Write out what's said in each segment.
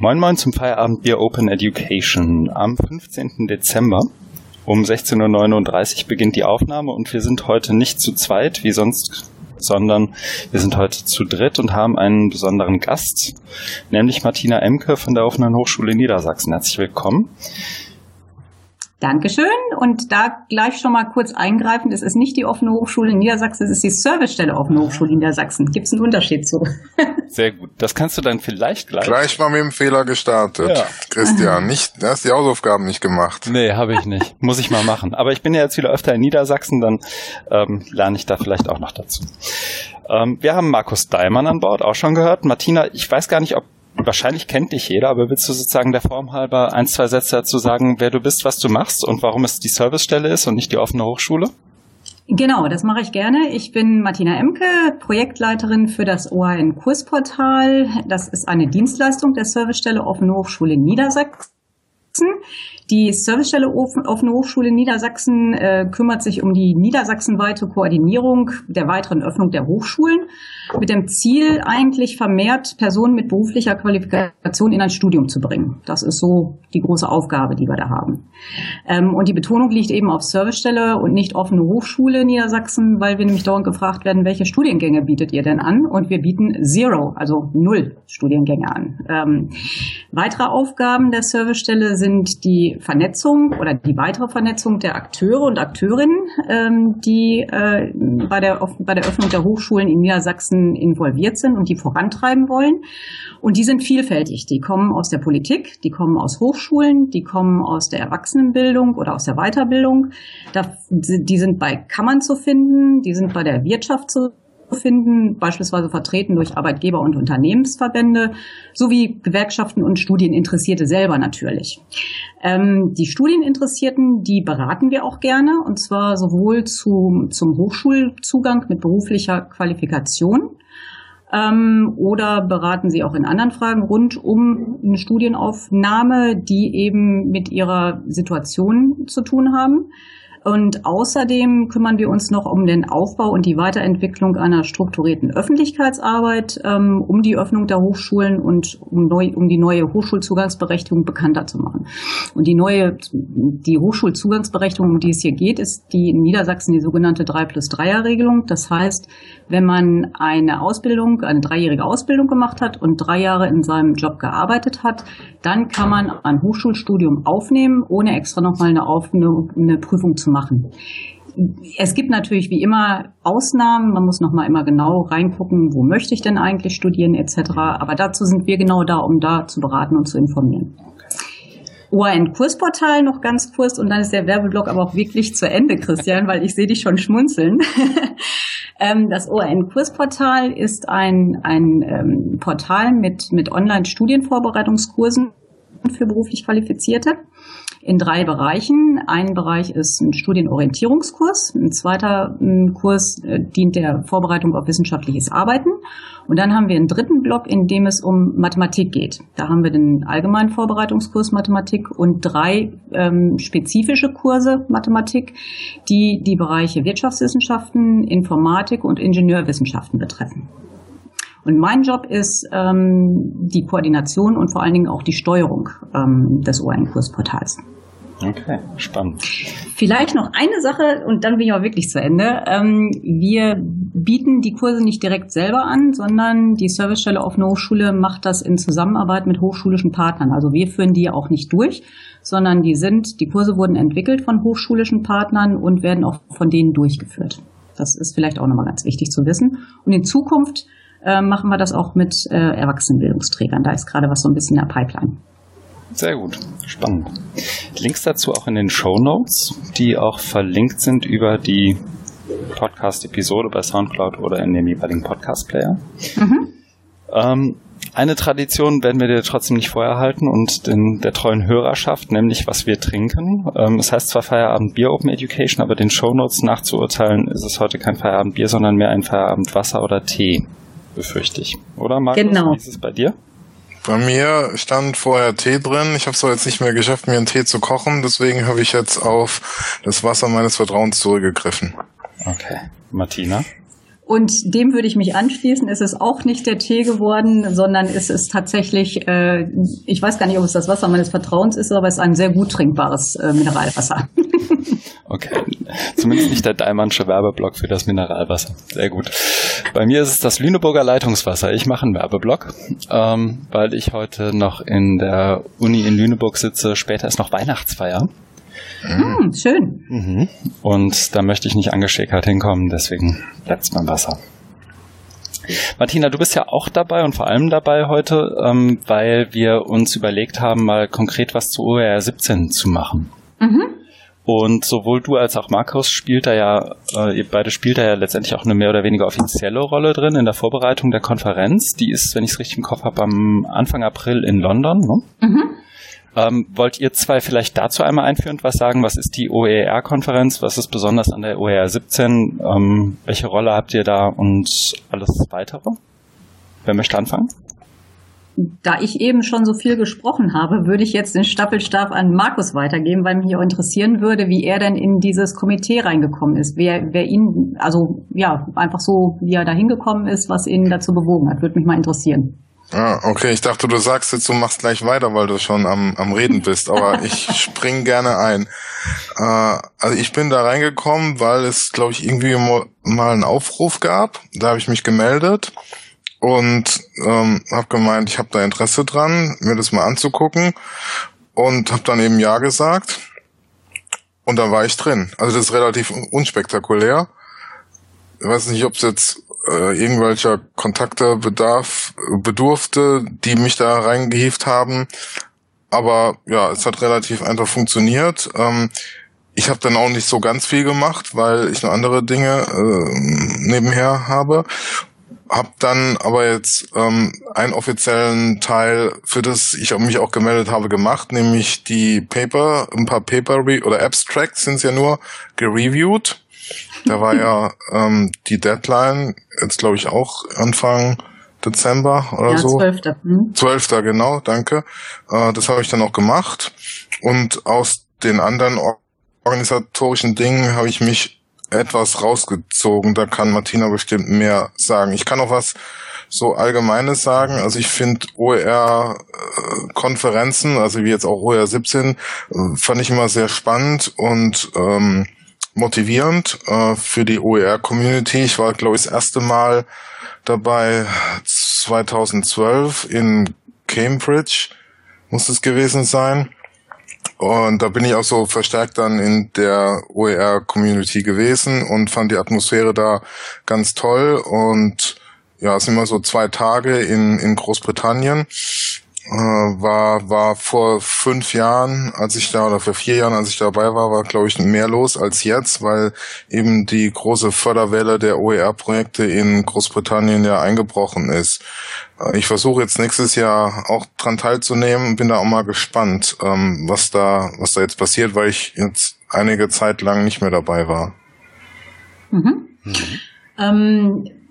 Moin Moin zum Feierabend Bier Open Education. Am 15. Dezember um 16.39 Uhr beginnt die Aufnahme und wir sind heute nicht zu zweit, wie sonst, sondern wir sind heute zu dritt und haben einen besonderen Gast, nämlich Martina Emke von der Offenen Hochschule Niedersachsen. Herzlich willkommen. Dankeschön. Und da gleich schon mal kurz eingreifend, es ist nicht die offene Hochschule in Niedersachsen, es ist die Servicestelle offene Hochschule in Niedersachsen. Gibt es einen Unterschied zu? Sehr gut. Das kannst du dann vielleicht gleich. Gleich mal mit dem Fehler gestartet. Ja. Christian, nicht, du hast die Hausaufgaben nicht gemacht. Nee, habe ich nicht. Muss ich mal machen. Aber ich bin ja jetzt wieder öfter in Niedersachsen, dann ähm, lerne ich da vielleicht auch noch dazu. Ähm, wir haben Markus Daimann an Bord, auch schon gehört. Martina, ich weiß gar nicht, ob wahrscheinlich kennt dich jeder, aber willst du sozusagen der Form halber ein, zwei Sätze dazu sagen, wer du bist, was du machst und warum es die Servicestelle ist und nicht die offene Hochschule? Genau, das mache ich gerne. Ich bin Martina Emke, Projektleiterin für das OHN Kursportal. Das ist eine Dienstleistung der Servicestelle Offene Hochschule Niedersachsen. Die Servicestelle Offene Hochschule Niedersachsen äh, kümmert sich um die niedersachsenweite Koordinierung der weiteren Öffnung der Hochschulen mit dem Ziel, eigentlich vermehrt Personen mit beruflicher Qualifikation in ein Studium zu bringen. Das ist so die große Aufgabe, die wir da haben. Ähm, und die Betonung liegt eben auf Servicestelle und nicht offene Hochschule Niedersachsen, weil wir nämlich dauernd gefragt werden, welche Studiengänge bietet ihr denn an? Und wir bieten Zero, also null Studiengänge an. Ähm, weitere Aufgaben der Servicestelle sind die Vernetzung oder die weitere Vernetzung der Akteure und Akteurinnen, ähm, die äh, bei, der, bei der Öffnung der Hochschulen in Niedersachsen involviert sind und die vorantreiben wollen. Und die sind vielfältig. Die kommen aus der Politik, die kommen aus Hochschulen, die kommen aus der Erwachsenenbildung oder aus der Weiterbildung. Da, die sind bei Kammern zu finden, die sind bei der Wirtschaft zu finden, beispielsweise vertreten durch Arbeitgeber- und Unternehmensverbände sowie Gewerkschaften und Studieninteressierte selber natürlich. Ähm, die Studieninteressierten, die beraten wir auch gerne und zwar sowohl zu, zum Hochschulzugang mit beruflicher Qualifikation ähm, oder beraten sie auch in anderen Fragen rund um eine Studienaufnahme, die eben mit ihrer Situation zu tun haben. Und außerdem kümmern wir uns noch um den Aufbau und die Weiterentwicklung einer strukturierten Öffentlichkeitsarbeit, ähm, um die Öffnung der Hochschulen und um, neu, um die neue Hochschulzugangsberechtigung bekannter zu machen. Und die neue, die Hochschulzugangsberechtigung, um die es hier geht, ist die in Niedersachsen die sogenannte 3 plus 3er Regelung. Das heißt, wenn man eine Ausbildung, eine dreijährige Ausbildung gemacht hat und drei Jahre in seinem Job gearbeitet hat, dann kann man ein Hochschulstudium aufnehmen, ohne extra nochmal eine, eine, eine Prüfung zu machen. Es gibt natürlich wie immer Ausnahmen. Man muss noch mal immer genau reingucken, wo möchte ich denn eigentlich studieren etc. Aber dazu sind wir genau da, um da zu beraten und zu informieren. ORN-Kursportal noch ganz kurz und dann ist der Werbeblock aber auch wirklich zu Ende, Christian, weil ich sehe dich schon schmunzeln. Ähm, das ORN-Kursportal ist ein, ein ähm, Portal mit, mit Online-Studienvorbereitungskursen für beruflich Qualifizierte in drei Bereichen. Ein Bereich ist ein Studienorientierungskurs, ein zweiter Kurs äh, dient der Vorbereitung auf wissenschaftliches Arbeiten und dann haben wir einen dritten Block, in dem es um Mathematik geht. Da haben wir den allgemeinen Vorbereitungskurs Mathematik und drei ähm, spezifische Kurse Mathematik, die die Bereiche Wirtschaftswissenschaften, Informatik und Ingenieurwissenschaften betreffen. Und mein Job ist ähm, die Koordination und vor allen Dingen auch die Steuerung ähm, des ON-Kursportals. Okay, spannend. Vielleicht noch eine Sache und dann bin ich auch wirklich zu Ende. Ähm, wir bieten die Kurse nicht direkt selber an, sondern die Servicestelle Offene Hochschule macht das in Zusammenarbeit mit hochschulischen Partnern. Also wir führen die auch nicht durch, sondern die sind, die Kurse wurden entwickelt von hochschulischen Partnern und werden auch von denen durchgeführt. Das ist vielleicht auch nochmal ganz wichtig zu wissen. Und in Zukunft äh, machen wir das auch mit äh, Erwachsenenbildungsträgern. Da ist gerade was so ein bisschen in der Pipeline. Sehr gut, spannend. Links dazu auch in den Show Notes, die auch verlinkt sind über die Podcast-Episode bei SoundCloud oder in dem jeweiligen Podcast-Player. Mhm. Ähm, eine Tradition werden wir dir trotzdem nicht vorerhalten und den, der treuen Hörerschaft, nämlich was wir trinken. Ähm, es heißt zwar Feierabend Bier Open Education, aber den Show Notes nachzuurteilen ist es heute kein Feierabend Bier, sondern mehr ein Feierabend Wasser oder Tee, befürchte ich. Oder Markus, genau. wie ist es bei dir? Bei mir stand vorher Tee drin. Ich habe es jetzt nicht mehr geschafft, mir einen Tee zu kochen. Deswegen habe ich jetzt auf das Wasser meines Vertrauens zurückgegriffen. Okay. Martina? Und dem würde ich mich anschließen. Es ist auch nicht der Tee geworden, sondern es ist tatsächlich, äh, ich weiß gar nicht, ob es das Wasser meines Vertrauens ist, aber es ist ein sehr gut trinkbares äh, Mineralwasser. Okay, zumindest nicht der Daimannsche Werbeblock für das Mineralwasser. Sehr gut. Bei mir ist es das Lüneburger Leitungswasser. Ich mache einen Werbeblock, ähm, weil ich heute noch in der Uni in Lüneburg sitze. Später ist noch Weihnachtsfeier. Hm, schön. Mhm. Und da möchte ich nicht angeschickert hinkommen, deswegen bleibt es beim Wasser. Martina, du bist ja auch dabei und vor allem dabei heute, ähm, weil wir uns überlegt haben, mal konkret was zu OER 17 zu machen. Mhm. Und sowohl du als auch Markus spielt da ja, äh, ihr beide spielt da ja letztendlich auch eine mehr oder weniger offizielle Rolle drin in der Vorbereitung der Konferenz. Die ist, wenn ich es richtig im Kopf habe, am Anfang April in London. Ne? Mhm. Ähm, wollt ihr zwei vielleicht dazu einmal einführend was sagen? Was ist die OER-Konferenz? Was ist besonders an der OER 17? Ähm, welche Rolle habt ihr da und alles weitere? Wer möchte anfangen? Da ich eben schon so viel gesprochen habe, würde ich jetzt den Staffelstab an Markus weitergeben, weil mich auch interessieren würde, wie er denn in dieses Komitee reingekommen ist. Wer, wer ihn, also ja, einfach so, wie er da hingekommen ist, was ihn dazu bewogen hat, würde mich mal interessieren. Ah, okay, ich dachte, du sagst jetzt, du machst gleich weiter, weil du schon am, am Reden bist, aber ich spring gerne ein. Äh, also ich bin da reingekommen, weil es, glaube ich, irgendwie mal einen Aufruf gab. Da habe ich mich gemeldet und ähm, habe gemeint, ich habe da Interesse dran, mir das mal anzugucken und habe dann eben ja gesagt und dann war ich drin. Also das ist relativ unspektakulär. Ich weiß nicht, ob es jetzt äh, irgendwelcher Kontakte bedarf, bedurfte, die mich da reingehieft haben. Aber ja, es hat relativ einfach funktioniert. Ähm, ich habe dann auch nicht so ganz viel gemacht, weil ich noch andere Dinge äh, nebenher habe hab dann aber jetzt ähm, einen offiziellen Teil, für das ich mich auch gemeldet habe, gemacht, nämlich die Paper, ein paar Paper oder Abstracts sind ja nur, gereviewt. Da war ja ähm, die Deadline, jetzt glaube ich auch Anfang Dezember oder ja, so. 12. Hm. 12. genau, danke. Äh, das habe ich dann auch gemacht. Und aus den anderen organisatorischen Dingen habe ich mich etwas rausgezogen. Da kann Martina bestimmt mehr sagen. Ich kann auch was so Allgemeines sagen. Also ich finde OER-Konferenzen, also wie jetzt auch OER 17, äh, fand ich immer sehr spannend und ähm, motivierend äh, für die OER-Community. Ich war, glaube ich, das erste Mal dabei 2012 in Cambridge, muss es gewesen sein. Und da bin ich auch so verstärkt dann in der OER-Community gewesen und fand die Atmosphäre da ganz toll. Und ja, es sind immer so zwei Tage in, in Großbritannien. Äh, war, war vor fünf Jahren, als ich da, oder vor vier Jahren, als ich dabei war, war, glaube ich, mehr los als jetzt, weil eben die große Förderwelle der OER-Projekte in Großbritannien ja eingebrochen ist. Äh, ich versuche jetzt nächstes Jahr auch dran teilzunehmen, bin da auch mal gespannt, ähm, was da, was da jetzt passiert, weil ich jetzt einige Zeit lang nicht mehr dabei war. Mhm. Mhm. Ähm,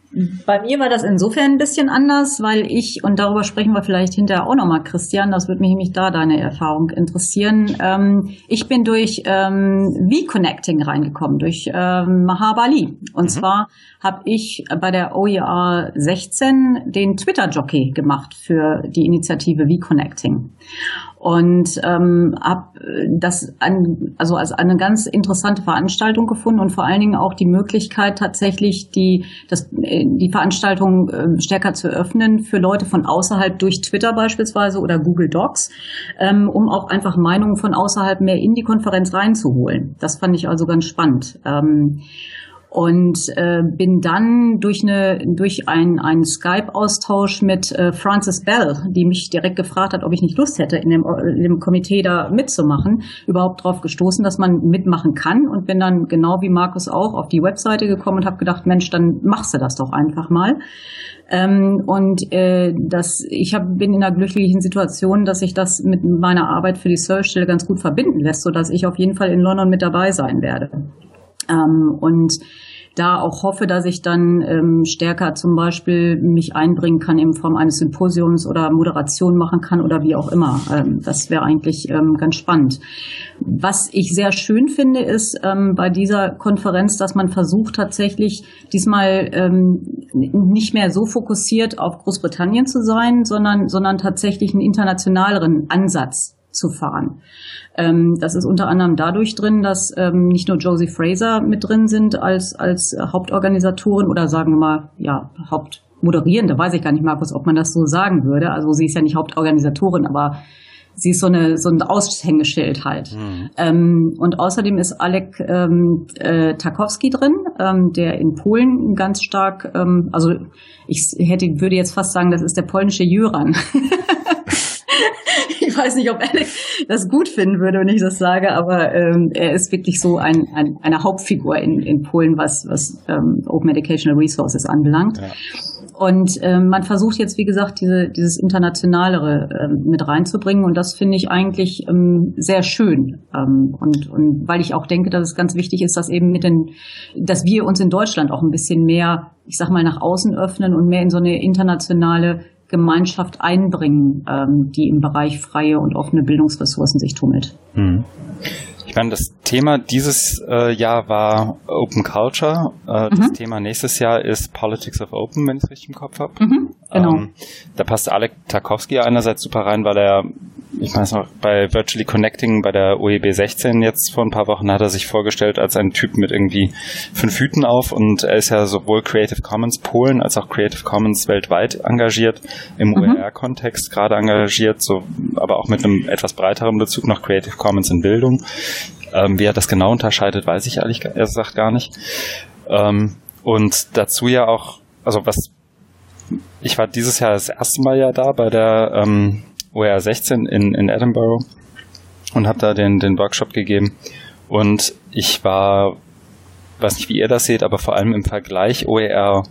bei mir war das insofern ein bisschen anders, weil ich, und darüber sprechen wir vielleicht hinterher auch nochmal, Christian, das würde mich nämlich da deine Erfahrung interessieren. Ähm, ich bin durch ähm, V-Connecting reingekommen, durch ähm, Mahabali. Und mhm. zwar habe ich bei der OER 16 den Twitter-Jockey gemacht für die Initiative V-Connecting und ähm, habe das an, also als eine ganz interessante Veranstaltung gefunden und vor allen Dingen auch die Möglichkeit tatsächlich die das äh, die Veranstaltung äh, stärker zu öffnen für Leute von außerhalb durch Twitter beispielsweise oder Google Docs, ähm, um auch einfach Meinungen von außerhalb mehr in die Konferenz reinzuholen. Das fand ich also ganz spannend. Ähm, und äh, bin dann durch eine durch ein, einen Skype-Austausch mit äh, Frances Bell, die mich direkt gefragt hat, ob ich nicht Lust hätte, in dem, in dem Komitee da mitzumachen, überhaupt drauf gestoßen, dass man mitmachen kann und bin dann genau wie Markus auch auf die Webseite gekommen und habe gedacht, Mensch, dann machst du das doch einfach mal. Ähm, und äh, das, ich hab, bin in einer glücklichen Situation, dass sich das mit meiner Arbeit für die Servicestelle ganz gut verbinden lässt, so dass ich auf jeden Fall in London mit dabei sein werde. Ähm, und da auch hoffe, dass ich dann ähm, stärker zum Beispiel mich einbringen kann in Form eines Symposiums oder Moderation machen kann oder wie auch immer. Ähm, das wäre eigentlich ähm, ganz spannend. Was ich sehr schön finde, ist ähm, bei dieser Konferenz, dass man versucht tatsächlich diesmal ähm, nicht mehr so fokussiert auf Großbritannien zu sein, sondern, sondern tatsächlich einen internationaleren Ansatz zu fahren. Ähm, das ist unter anderem dadurch drin, dass ähm, nicht nur Josie Fraser mit drin sind als, als Hauptorganisatorin oder sagen wir mal, ja, Hauptmoderierende, weiß ich gar nicht, Markus, ob man das so sagen würde. Also sie ist ja nicht Hauptorganisatorin, aber sie ist so eine so ein Aushängeschild halt. Mhm. Ähm, und außerdem ist Alek ähm, äh, Tarkowski drin, ähm, der in Polen ganz stark, ähm, also ich hätte würde jetzt fast sagen, das ist der polnische Jöran. ich weiß nicht, ob Alec das gut finden würde, wenn ich das sage, aber ähm, er ist wirklich so ein, ein, eine Hauptfigur in, in Polen, was, was ähm, Open Educational Resources anbelangt. Ja. Und ähm, man versucht jetzt, wie gesagt, diese, dieses Internationalere ähm, mit reinzubringen. Und das finde ich eigentlich ähm, sehr schön. Ähm, und, und weil ich auch denke, dass es ganz wichtig ist, dass eben mit den, dass wir uns in Deutschland auch ein bisschen mehr, ich sag mal, nach außen öffnen und mehr in so eine internationale Gemeinschaft einbringen, ähm, die im Bereich freie und offene Bildungsressourcen sich tummelt. Hm. Ich meine, das Thema dieses äh, Jahr war Open Culture. Äh, mhm. Das Thema nächstes Jahr ist Politics of Open, wenn ich es richtig im Kopf habe. Mhm, genau. Ähm, da passt Alek Tarkowski einerseits super rein, weil er ich weiß noch, bei Virtually Connecting bei der OEB 16 jetzt vor ein paar Wochen hat er sich vorgestellt als ein Typ mit irgendwie fünf Hüten auf und er ist ja sowohl Creative Commons Polen als auch Creative Commons weltweit engagiert, im mhm. OER-Kontext gerade engagiert, so, aber auch mit einem etwas breiteren Bezug noch Creative Commons in Bildung. Ähm, wie er das genau unterscheidet, weiß ich ehrlich gesagt gar nicht. Ähm, und dazu ja auch, also was ich war dieses Jahr das erste Mal ja da bei der ähm, OER 16 in, in Edinburgh und habe da den, den Workshop gegeben. Und ich war, weiß nicht, wie ihr das seht, aber vor allem im Vergleich OER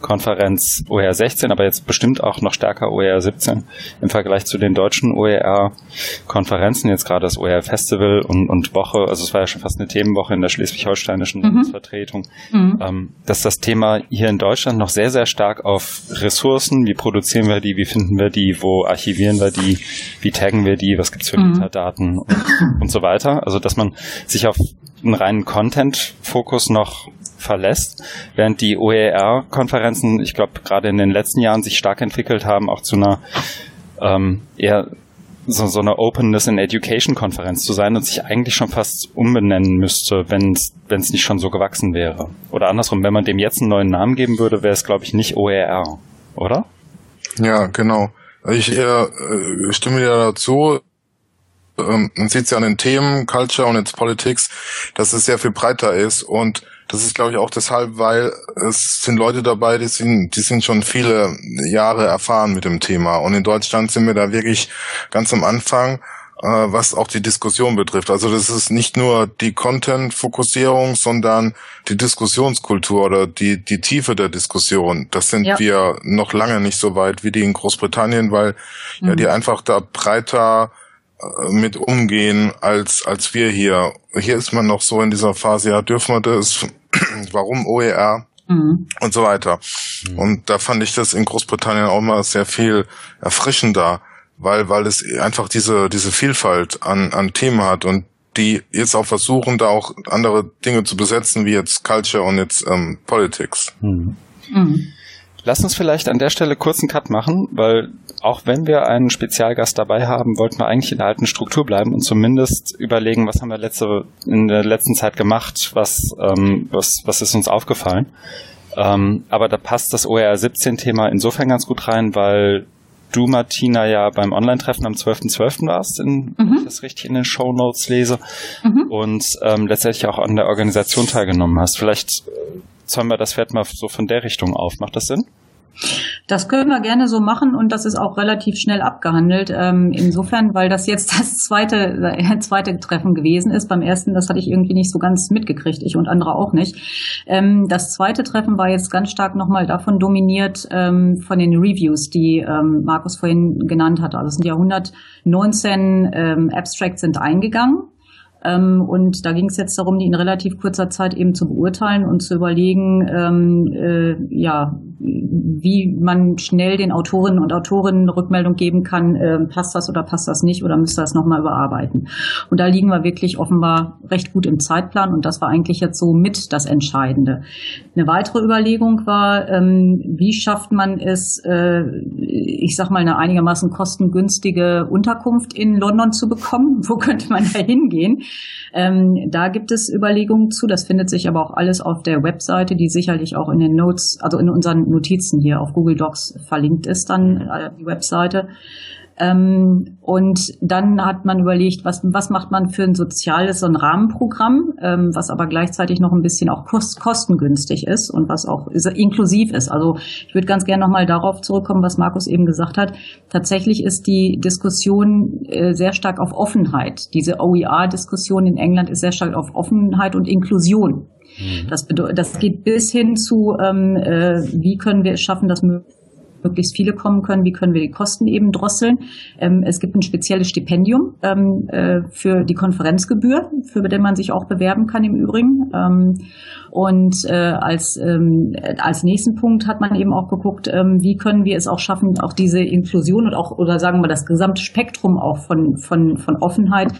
Konferenz OER 16, aber jetzt bestimmt auch noch stärker OER 17 im Vergleich zu den deutschen OER-Konferenzen, jetzt gerade das OER Festival und, und Woche, also es war ja schon fast eine Themenwoche in der schleswig-holsteinischen mhm. Landesvertretung, mhm. ähm, dass das Thema hier in Deutschland noch sehr, sehr stark auf Ressourcen, wie produzieren wir die, wie finden wir die, wo archivieren wir die, wie taggen wir die, was gibt's für mhm. Metadaten und, und so weiter. Also dass man sich auf einen reinen Content-Fokus noch verlässt, während die OER-Konferenzen, ich glaube, gerade in den letzten Jahren sich stark entwickelt haben, auch zu einer ähm, eher so, so eine Openness in Education Konferenz zu sein und sich eigentlich schon fast umbenennen müsste, wenn es nicht schon so gewachsen wäre. Oder andersrum, wenn man dem jetzt einen neuen Namen geben würde, wäre es, glaube ich, nicht OER, oder? Ja, genau. Ich äh, stimme dir dazu ähm, man sieht es ja an den Themen Culture und jetzt Politics, dass es sehr viel breiter ist und das ist, glaube ich, auch deshalb, weil es sind Leute dabei, die sind, die sind schon viele Jahre erfahren mit dem Thema. Und in Deutschland sind wir da wirklich ganz am Anfang, äh, was auch die Diskussion betrifft. Also das ist nicht nur die Content-Fokussierung, sondern die Diskussionskultur oder die, die Tiefe der Diskussion. Das sind ja. wir noch lange nicht so weit wie die in Großbritannien, weil mhm. ja die einfach da breiter mit umgehen als als wir hier. Hier ist man noch so in dieser Phase, ja, dürfen wir das? Warum OER? Mhm. Und so weiter. Mhm. Und da fand ich das in Großbritannien auch mal sehr viel erfrischender, weil weil es einfach diese diese Vielfalt an an Themen hat und die jetzt auch versuchen, da auch andere Dinge zu besetzen, wie jetzt Culture und jetzt ähm, Politics. Mhm. Lass uns vielleicht an der Stelle kurz einen Cut machen, weil auch wenn wir einen Spezialgast dabei haben, wollten wir eigentlich in der alten Struktur bleiben und zumindest überlegen, was haben wir letzte, in der letzten Zeit gemacht, was, ähm, was, was ist uns aufgefallen. Ähm, aber da passt das OER 17-Thema insofern ganz gut rein, weil du, Martina, ja beim Online-Treffen am 12.12. .12. warst, in, mhm. wenn ich das richtig in den Show Notes lese, mhm. und ähm, letztendlich auch an der Organisation teilgenommen hast. Vielleicht zäumen wir das Pferd mal so von der Richtung auf. Macht das Sinn? Das können wir gerne so machen und das ist auch relativ schnell abgehandelt. Ähm, insofern, weil das jetzt das zweite, äh, zweite Treffen gewesen ist. Beim ersten, das hatte ich irgendwie nicht so ganz mitgekriegt, ich und andere auch nicht. Ähm, das zweite Treffen war jetzt ganz stark nochmal davon dominiert, ähm, von den Reviews, die ähm, Markus vorhin genannt hat. Also es sind ja 119 ähm, Abstracts sind eingegangen Ähm, und da ging es jetzt darum, die in relativ kurzer Zeit eben zu beurteilen und zu überlegen, ähm, äh, ja, wie man schnell den Autorinnen und Autorinnen Rückmeldung geben kann, äh, passt das oder passt das nicht oder müsste das nochmal überarbeiten. Und da liegen wir wirklich offenbar recht gut im Zeitplan und das war eigentlich jetzt so mit das Entscheidende. Eine weitere Überlegung war, ähm, wie schafft man es, äh, ich sag mal, eine einigermaßen kostengünstige Unterkunft in London zu bekommen? Wo könnte man da hingehen? Ähm, da gibt es Überlegungen zu. Das findet sich aber auch alles auf der Webseite, die sicherlich auch in den Notes, also in unseren Notizen hier auf Google Docs verlinkt ist, dann äh, die Webseite. Ähm, und dann hat man überlegt, was, was macht man für ein soziales, so ein Rahmenprogramm, ähm, was aber gleichzeitig noch ein bisschen auch kost, kostengünstig ist und was auch inklusiv ist. Also ich würde ganz gerne nochmal darauf zurückkommen, was Markus eben gesagt hat. Tatsächlich ist die Diskussion äh, sehr stark auf Offenheit. Diese OER-Diskussion in England ist sehr stark auf Offenheit und Inklusion. Mhm. Das, das geht bis hin zu, ähm, äh, wie können wir es schaffen, dass möglichst viele kommen können, wie können wir die Kosten eben drosseln. Ähm, es gibt ein spezielles Stipendium ähm, äh, für die Konferenzgebühr, für den man sich auch bewerben kann im Übrigen. Ähm, und äh, als, ähm, als nächsten Punkt hat man eben auch geguckt, ähm, wie können wir es auch schaffen, auch diese Inklusion und auch, oder sagen wir das gesamte Spektrum auch von, von, von Offenheit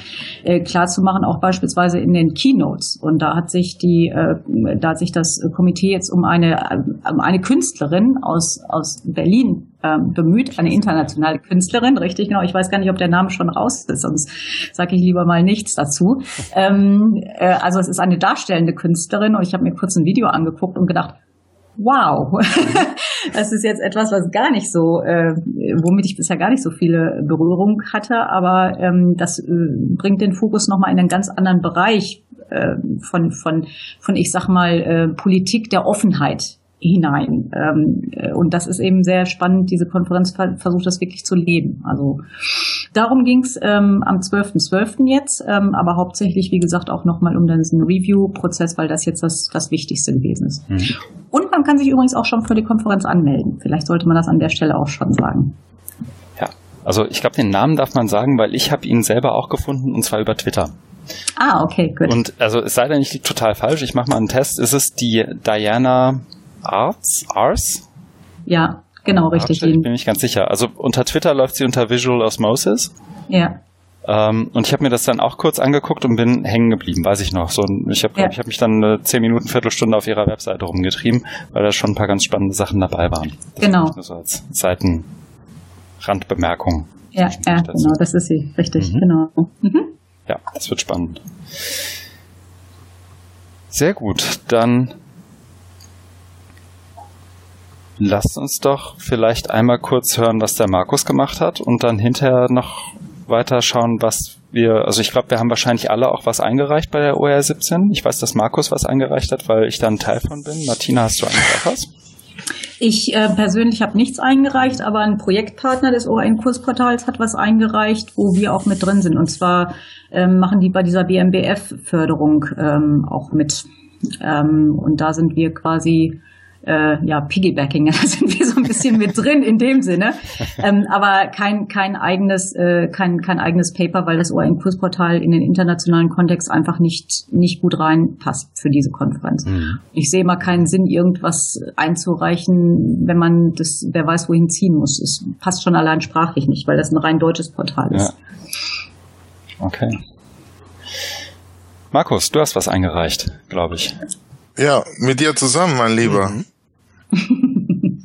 äh, klar zu machen, auch beispielsweise in den Keynotes. Und da hat sich die, äh, da hat sich das Komitee jetzt um eine, um eine Künstlerin aus, aus Berlin ähm, bemüht, eine internationale Künstlerin, richtig genau. Ich weiß gar nicht, ob der Name schon raus ist, sonst sage ich lieber mal nichts dazu. Ähm, äh, also es ist eine darstellende Künstlerin und ich habe mir kurz ein Video angeguckt und gedacht, wow, das ist jetzt etwas, was gar nicht so, äh, womit ich bisher gar nicht so viele Berührung hatte, aber ähm, das äh, bringt den Fokus nochmal in einen ganz anderen Bereich äh, von, von, von, ich sag mal, äh, Politik der Offenheit hinein. Ähm, äh, und das ist eben sehr spannend. Diese Konferenz versucht das wirklich zu leben. Also darum ging es ähm, am 12.12. .12. jetzt, ähm, aber hauptsächlich, wie gesagt, auch nochmal um diesen Review-Prozess, weil das jetzt das, das Wichtigste gewesen ist. Mhm. Und man kann sich übrigens auch schon für die Konferenz anmelden. Vielleicht sollte man das an der Stelle auch schon sagen. Ja, also ich glaube, den Namen darf man sagen, weil ich habe ihn selber auch gefunden und zwar über Twitter. Ah, okay, gut. Und also es sei denn, ich liege total falsch. Ich mache mal einen Test. Ist es die Diana Arts? Ars? Ja, genau, richtig. Ich bin mich ganz sicher. Also unter Twitter läuft sie unter Visual Osmosis. Ja. Ähm, und ich habe mir das dann auch kurz angeguckt und bin hängen geblieben, weiß ich noch. So, ich habe ja. ich hab mich dann eine zehn Minuten, Viertelstunde auf ihrer Webseite rumgetrieben, weil da schon ein paar ganz spannende Sachen dabei waren. Das genau. So als Seitenrandbemerkung. Ja, ja genau, das ist sie, richtig, mhm. genau. Mhm. Ja, das wird spannend. Sehr gut, dann Lasst uns doch vielleicht einmal kurz hören, was der Markus gemacht hat und dann hinterher noch weiter schauen, was wir, also ich glaube, wir haben wahrscheinlich alle auch was eingereicht bei der OR 17. Ich weiß, dass Markus was eingereicht hat, weil ich da ein Teil von bin. Martina, hast du eigentlich auch was? Ich äh, persönlich habe nichts eingereicht, aber ein Projektpartner des ORN-Kursportals hat was eingereicht, wo wir auch mit drin sind. Und zwar ähm, machen die bei dieser BMBF-Förderung ähm, auch mit. Ähm, und da sind wir quasi äh, ja, Piggybacking, da sind wir so ein bisschen mit drin in dem Sinne. Ähm, aber kein, kein eigenes, äh, kein, kein eigenes Paper, weil das ORN-Kursportal in den internationalen Kontext einfach nicht, nicht gut reinpasst für diese Konferenz. Mhm. Ich sehe mal keinen Sinn, irgendwas einzureichen, wenn man das, wer weiß, wohin ziehen muss. Es passt schon allein sprachlich nicht, weil das ein rein deutsches Portal ist. Ja. Okay. Markus, du hast was eingereicht, glaube ich. Ja, mit dir zusammen, mein Lieber. Mhm.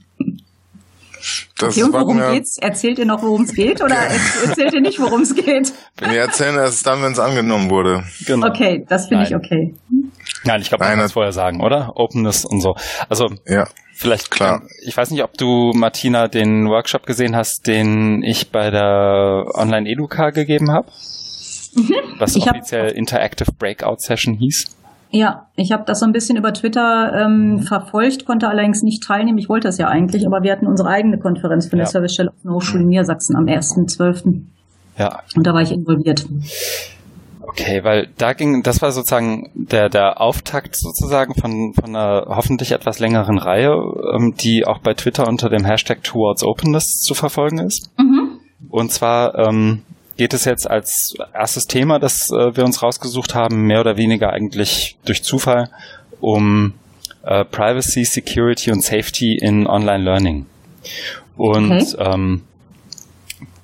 Das okay, und worum geht's? Erzählt ihr noch, worum es geht oder erzählt ihr nicht, worum es geht? Wir erzählen erst dann, wenn es angenommen wurde. Genau. Okay, das finde ich okay. Nein, ich glaube, man kann es vorher sagen, oder? Openness und so. Also, ja, vielleicht, klar. Ich weiß nicht, ob du, Martina, den Workshop gesehen hast, den ich bei der Online-Educa gegeben habe. Mhm. Was ich offiziell Interactive Breakout Session hieß. Ja, ich habe das so ein bisschen über Twitter ähm, mhm. verfolgt, konnte allerdings nicht teilnehmen. Ich wollte das ja eigentlich, aber wir hatten unsere eigene Konferenz für ja. eine Servicestelle auf der Hochschule Niedersachsen am 1.12. Ja. Und da war ich involviert. Okay, weil da ging, das war sozusagen der, der Auftakt sozusagen von, von einer hoffentlich etwas längeren Reihe, ähm, die auch bei Twitter unter dem Hashtag Towards Openness zu verfolgen ist. Mhm. Und zwar ähm, geht es jetzt als erstes Thema, das äh, wir uns rausgesucht haben, mehr oder weniger eigentlich durch Zufall um äh, Privacy, Security und Safety in Online Learning. Und okay. ähm,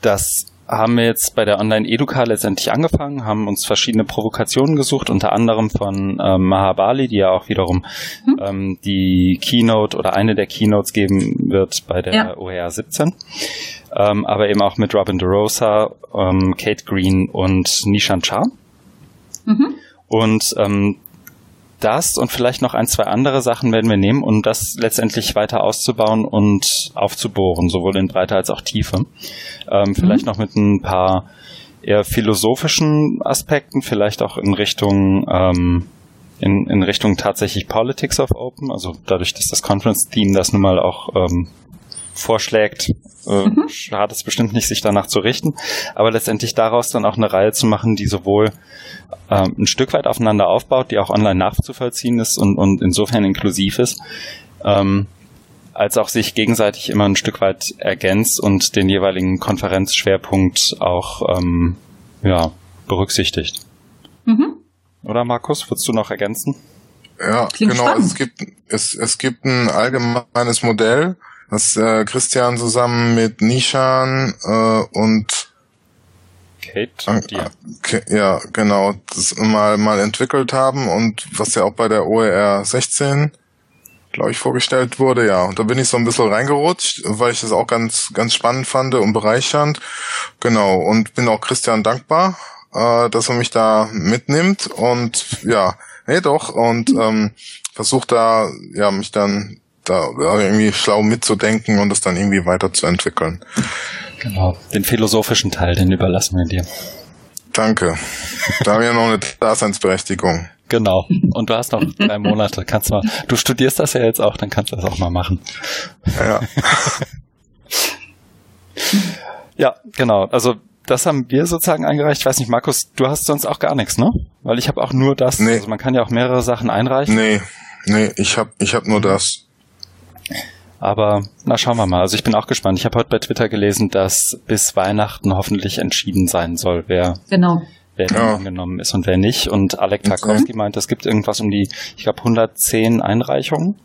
das haben wir jetzt bei der Online-Educa letztendlich angefangen, haben uns verschiedene Provokationen gesucht, unter anderem von ähm, Mahabali, die ja auch wiederum mhm. ähm, die Keynote oder eine der Keynotes geben wird bei der ja. OER 17. Ähm, aber eben auch mit Robin DeRosa, ähm, Kate Green und Nishan Cha. Mhm. Und ähm, das und vielleicht noch ein, zwei andere Sachen werden wir nehmen, um das letztendlich weiter auszubauen und aufzubohren, sowohl in Breite als auch Tiefe. Ähm, vielleicht mhm. noch mit ein paar eher philosophischen Aspekten, vielleicht auch in Richtung ähm, in, in Richtung tatsächlich Politics of Open, also dadurch, dass das Conference-Team das nun mal auch ähm, vorschlägt, äh, mhm. schadet es bestimmt nicht, sich danach zu richten, aber letztendlich daraus dann auch eine Reihe zu machen, die sowohl ähm, ein Stück weit aufeinander aufbaut, die auch online nachzuvollziehen ist und, und insofern inklusiv ist, ähm, als auch sich gegenseitig immer ein Stück weit ergänzt und den jeweiligen Konferenzschwerpunkt auch ähm, ja, berücksichtigt. Mhm. Oder Markus, würdest du noch ergänzen? Ja, Klingt genau. Es gibt es, es gibt ein allgemeines Modell, das äh, Christian zusammen mit Nishan äh, und Kate, ja. ja, genau, das mal mal entwickelt haben und was ja auch bei der OER 16 glaube ich vorgestellt wurde, ja. Und da bin ich so ein bisschen reingerutscht, weil ich das auch ganz ganz spannend fand und bereichernd. Genau, und bin auch Christian dankbar, äh, dass er mich da mitnimmt und ja, nee doch und ähm, versucht da ja mich dann da irgendwie schlau mitzudenken und es dann irgendwie weiterzuentwickeln. Genau, den philosophischen Teil, den überlassen wir dir. Danke. Da haben wir noch eine Daseinsberechtigung. Genau. Und du hast noch drei Monate. Kannst mal, du studierst das ja jetzt auch, dann kannst du das auch mal machen. Ja. ja, genau. Also das haben wir sozusagen eingereicht. Ich weiß nicht, Markus, du hast sonst auch gar nichts, ne? Weil ich habe auch nur das. Nee. Also man kann ja auch mehrere Sachen einreichen. Nee, nee, ich habe ich hab nur das. Aber na schauen wir mal. Also ich bin auch gespannt. Ich habe heute bei Twitter gelesen, dass bis Weihnachten hoffentlich entschieden sein soll, wer, genau. wer ja. angenommen ist und wer nicht. Und Alek Tarkowski okay. meint, es gibt irgendwas um die, ich glaube, 110 Einreichungen.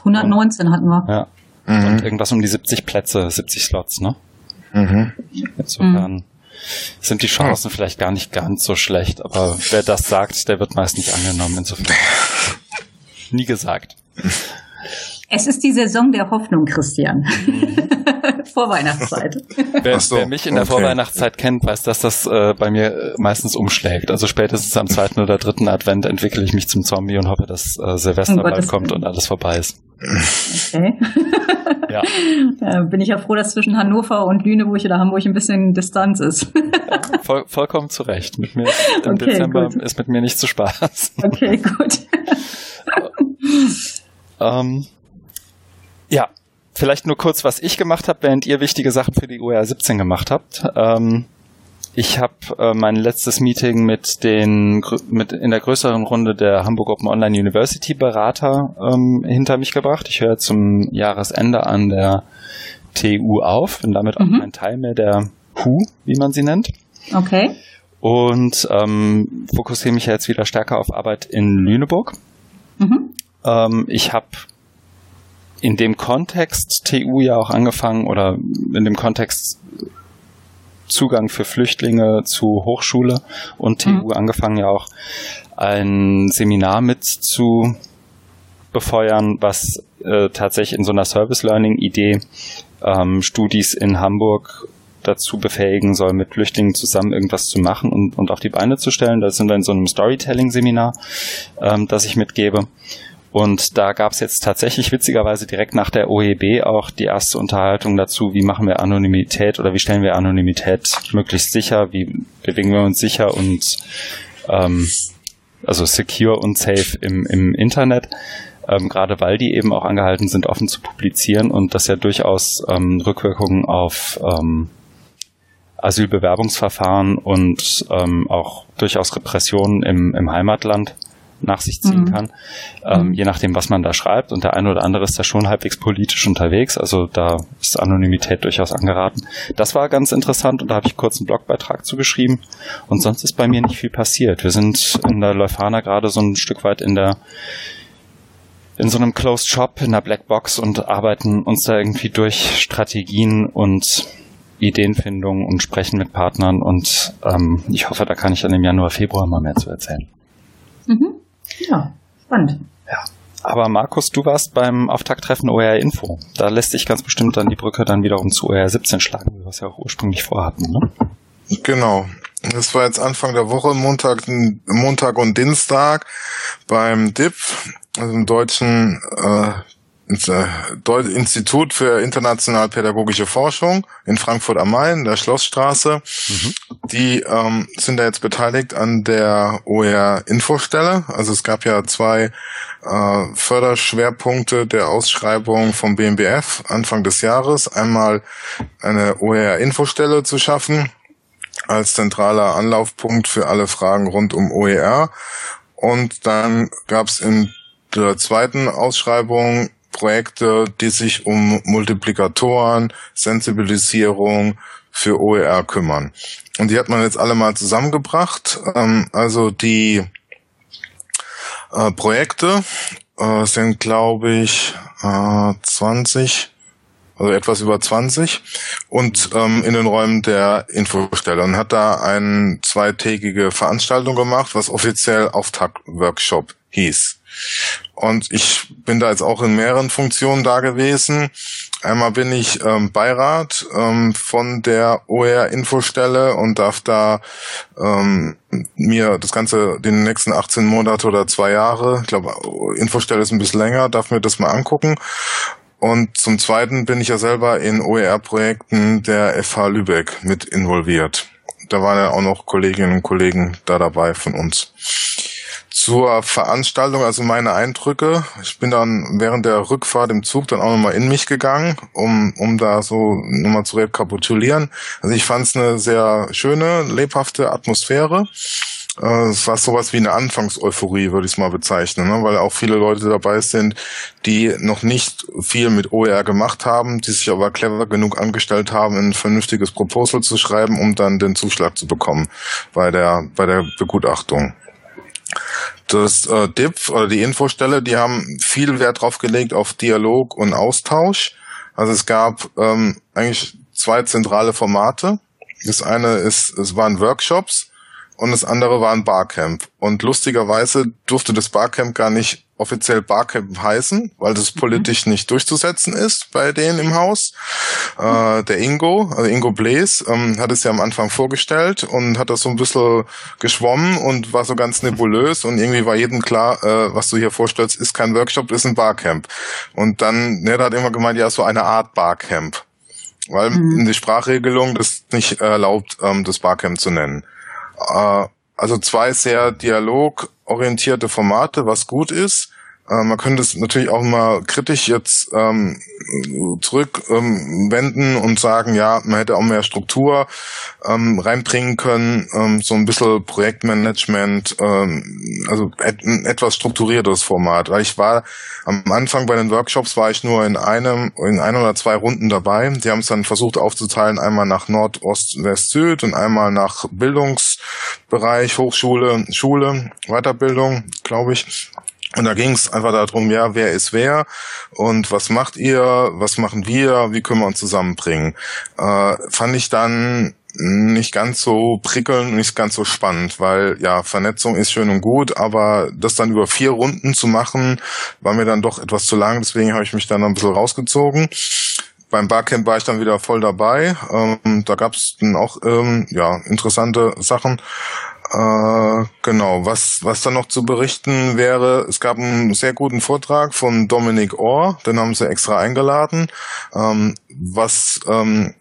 119 hatten wir. Ja. Mhm. Und irgendwas um die 70 Plätze, 70 Slots, ne? Mhm. Insofern mhm. sind die Chancen vielleicht gar nicht ganz so schlecht, aber wer das sagt, der wird meist nicht angenommen. Insofern. Nie gesagt. Es ist die Saison der Hoffnung, Christian. Vorweihnachtszeit. Wer, so, wer, mich in der okay. Vorweihnachtszeit kennt, weiß, dass das äh, bei mir äh, meistens umschlägt. Also spätestens am zweiten oder dritten Advent entwickle ich mich zum Zombie und hoffe, dass äh, Silvester oh bald kommt und alles vorbei ist. Okay. ja. Da bin ich ja froh, dass zwischen Hannover und Lüneburg oder Hamburg ein bisschen Distanz ist. voll, vollkommen zu Recht. Mit mir im okay, Dezember gut. ist mit mir nicht zu Spaß. Okay, gut. ähm, ja, vielleicht nur kurz, was ich gemacht habe, während ihr wichtige Sachen für die UR 17 gemacht habt. Ähm, ich habe äh, mein letztes Meeting mit den mit in der größeren Runde der Hamburg Open Online University Berater ähm, hinter mich gebracht. Ich höre zum Jahresende an der TU auf, bin damit mhm. auch kein Teil mehr der HU, wie man sie nennt. Okay. Und ähm, fokussiere mich jetzt wieder stärker auf Arbeit in Lüneburg. Mhm. Ähm, ich habe in dem Kontext TU ja auch angefangen oder in dem Kontext Zugang für Flüchtlinge zu Hochschule und TU mhm. angefangen ja auch ein Seminar mit zu befeuern, was äh, tatsächlich in so einer Service Learning Idee ähm, Studis in Hamburg dazu befähigen soll, mit Flüchtlingen zusammen irgendwas zu machen und, und auf die Beine zu stellen. Da sind wir in so einem Storytelling-Seminar, ähm, das ich mitgebe. Und da gab es jetzt tatsächlich witzigerweise direkt nach der OEB auch die erste Unterhaltung dazu, wie machen wir Anonymität oder wie stellen wir Anonymität möglichst sicher, wie bewegen wir uns sicher und ähm, also secure und safe im, im Internet. Ähm, gerade weil die eben auch angehalten sind, offen zu publizieren und das ja durchaus ähm, Rückwirkungen auf ähm, Asylbewerbungsverfahren und ähm, auch durchaus Repressionen im, im Heimatland nach sich ziehen mhm. kann, ähm, je nachdem, was man da schreibt. Und der eine oder andere ist da schon halbwegs politisch unterwegs, also da ist Anonymität durchaus angeraten. Das war ganz interessant und da habe ich kurz einen Blogbeitrag zugeschrieben. Und sonst ist bei mir nicht viel passiert. Wir sind in der Leufana gerade so ein Stück weit in der in so einem Closed Shop, in der Blackbox und arbeiten uns da irgendwie durch Strategien und Ideenfindung und sprechen mit Partnern und ähm, ich hoffe, da kann ich dann im Januar, Februar mal mehr zu erzählen. Mhm. Ja, spannend. Ja. Aber Markus, du warst beim Auftakttreffen OER Info. Da lässt sich ganz bestimmt dann die Brücke dann wiederum zu OER 17 schlagen, wie wir es ja auch ursprünglich vorhatten, ne? Genau. Das war jetzt Anfang der Woche, Montag, Montag und Dienstag beim DIP, also im deutschen äh, Institut für international pädagogische Forschung in Frankfurt am Main, der Schlossstraße. Mhm. Die ähm, sind da jetzt beteiligt an der OER-Infostelle. Also es gab ja zwei äh, Förderschwerpunkte der Ausschreibung vom BMBF Anfang des Jahres. Einmal eine OER-Infostelle zu schaffen als zentraler Anlaufpunkt für alle Fragen rund um OER. Und dann gab es in der zweiten Ausschreibung Projekte, die sich um Multiplikatoren, Sensibilisierung für OER kümmern. Und die hat man jetzt alle mal zusammengebracht. Ähm, also die äh, Projekte äh, sind, glaube ich, äh, 20 also etwas über 20 und ähm, in den Räumen der Infostelle und hat da eine zweitägige Veranstaltung gemacht, was offiziell Auftakt-Workshop hieß. Und ich bin da jetzt auch in mehreren Funktionen da gewesen. Einmal bin ich ähm, Beirat ähm, von der OER-Infostelle und darf da ähm, mir das Ganze den nächsten 18 Monate oder zwei Jahre, ich glaube, Infostelle ist ein bisschen länger, darf mir das mal angucken. Und zum Zweiten bin ich ja selber in OER-Projekten der FH Lübeck mit involviert. Da waren ja auch noch Kolleginnen und Kollegen da dabei von uns zur Veranstaltung, also meine Eindrücke. Ich bin dann während der Rückfahrt im Zug dann auch nochmal in mich gegangen, um, um da so nochmal zu rekapitulieren. Also ich fand es eine sehr schöne, lebhafte Atmosphäre. Äh, es war sowas wie eine Anfangseuphorie, würde ich es mal bezeichnen, ne? weil auch viele Leute dabei sind, die noch nicht viel mit OER gemacht haben, die sich aber clever genug angestellt haben, ein vernünftiges Proposal zu schreiben, um dann den Zuschlag zu bekommen bei der, bei der Begutachtung. Das äh, DIP oder die Infostelle, die haben viel Wert drauf gelegt auf Dialog und Austausch. Also es gab ähm, eigentlich zwei zentrale Formate. Das eine ist, es waren Workshops und das andere war ein Barcamp. Und lustigerweise durfte das Barcamp gar nicht offiziell Barcamp heißen, weil das mhm. politisch mhm. nicht durchzusetzen ist bei denen im Haus. Äh, der Ingo, also Ingo Blaze, ähm, hat es ja am Anfang vorgestellt und hat das so ein bisschen geschwommen und war so ganz nebulös und irgendwie war jedem klar, äh, was du hier vorstellst, ist kein Workshop, ist ein Barcamp. Und dann, ne, da hat immer gemeint, ja, so eine Art Barcamp. Weil mhm. in die Sprachregelung das nicht erlaubt, ähm, das Barcamp zu nennen. Äh, also zwei sehr dialogorientierte Formate, was gut ist. Äh, man könnte es natürlich auch mal kritisch jetzt ähm, zurückwenden ähm, und sagen, ja, man hätte auch mehr Struktur ähm, reinbringen können, ähm, so ein bisschen Projektmanagement, ähm, also et ein etwas strukturiertes Format. Weil ich war am Anfang bei den Workshops war ich nur in einem, in ein oder zwei Runden dabei. Die haben es dann versucht aufzuteilen, einmal nach Nord, Ost, West, Süd und einmal nach Bildungsbereich, Hochschule, Schule, Weiterbildung, glaube ich. Und da ging es einfach darum, ja, wer ist wer und was macht ihr, was machen wir, wie können wir uns zusammenbringen. Äh, fand ich dann nicht ganz so prickelnd, nicht ganz so spannend, weil ja, Vernetzung ist schön und gut, aber das dann über vier Runden zu machen, war mir dann doch etwas zu lang, deswegen habe ich mich dann ein bisschen rausgezogen. Beim Barcamp war ich dann wieder voll dabei. Ähm, da gab es dann auch ähm, ja interessante Sachen. Äh, genau, was, was da noch zu berichten wäre, es gab einen sehr guten Vortrag von Dominic Orr, den haben sie extra eingeladen, ähm, was, ähm,